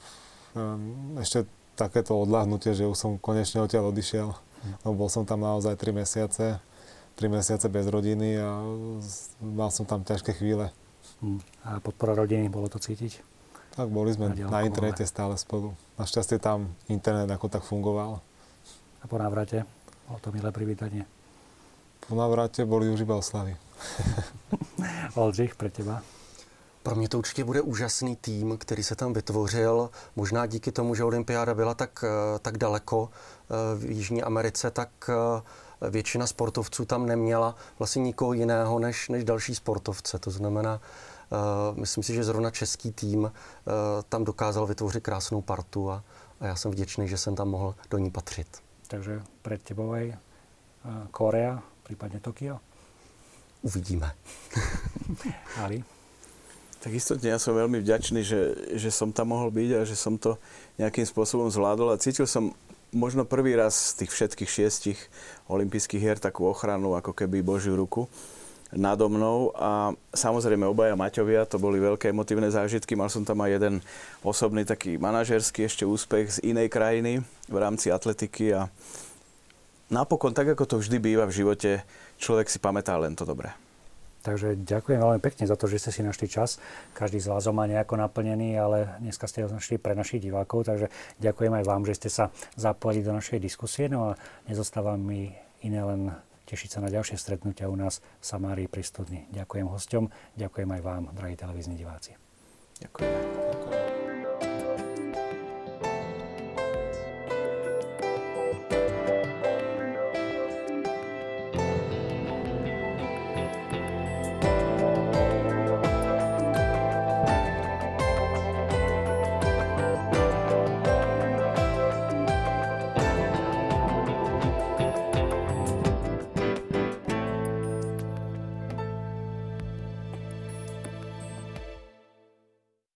um, ešte takéto odláhnutie, že už som konečne odtiaľ odišiel, hm. lebo bol som tam naozaj 3 mesiace, 3 mesiace bez rodiny a mal som tam ťažké chvíle. Hm. A podpora rodiny, bolo to cítiť? Tak boli sme na, na internete stále spolu. Našťastie tam internet ako tak fungoval. A po návrate? Bolo to milé privítanie? Po návrate boli už iba oslavy. Oldřich, pre teba? Pro mě to určitě bude úžasný tým, který se tam vytvořil. Možná díky tomu, že olympiáda byla tak, eh, tak daleko eh, v Jižní Americe, tak eh, většina sportovců tam neměla vlastně nikoho jiného než, než další sportovce. To znamená, myslím si, že zrovna český tým tam dokázal vytvořit krásnou partu a, a já jsem vděčný, že jsem tam mohl do ní patřit. Takže před tebou aj eh, Korea, případně Tokio? Uvidíme. Ali? Tak istotne ja som veľmi vďačný, že, že som tam mohol byť a že som to nejakým spôsobom zvládol a cítil som možno prvý raz z tých všetkých šiestich olympijských hier takú ochranu, ako keby Božiu ruku nado mnou a samozrejme obaja Maťovia, to boli veľké emotívne zážitky. Mal som tam aj jeden osobný taký manažerský ešte úspech z inej krajiny v rámci atletiky a napokon, tak ako to vždy býva v živote, človek si pamätá len to dobré. Takže ďakujem veľmi pekne za to, že ste si našli čas. Každý z vás ho má nejako naplnený, ale dneska ste ho našli pre našich divákov, takže ďakujem aj vám, že ste sa zapojili do našej diskusie. No a nezostáva mi iné len tešiť sa na ďalšie stretnutia u nás v Samárii pri studni. Ďakujem hosťom, ďakujem aj vám, drahí televízni diváci. Ďakujem. ďakujem.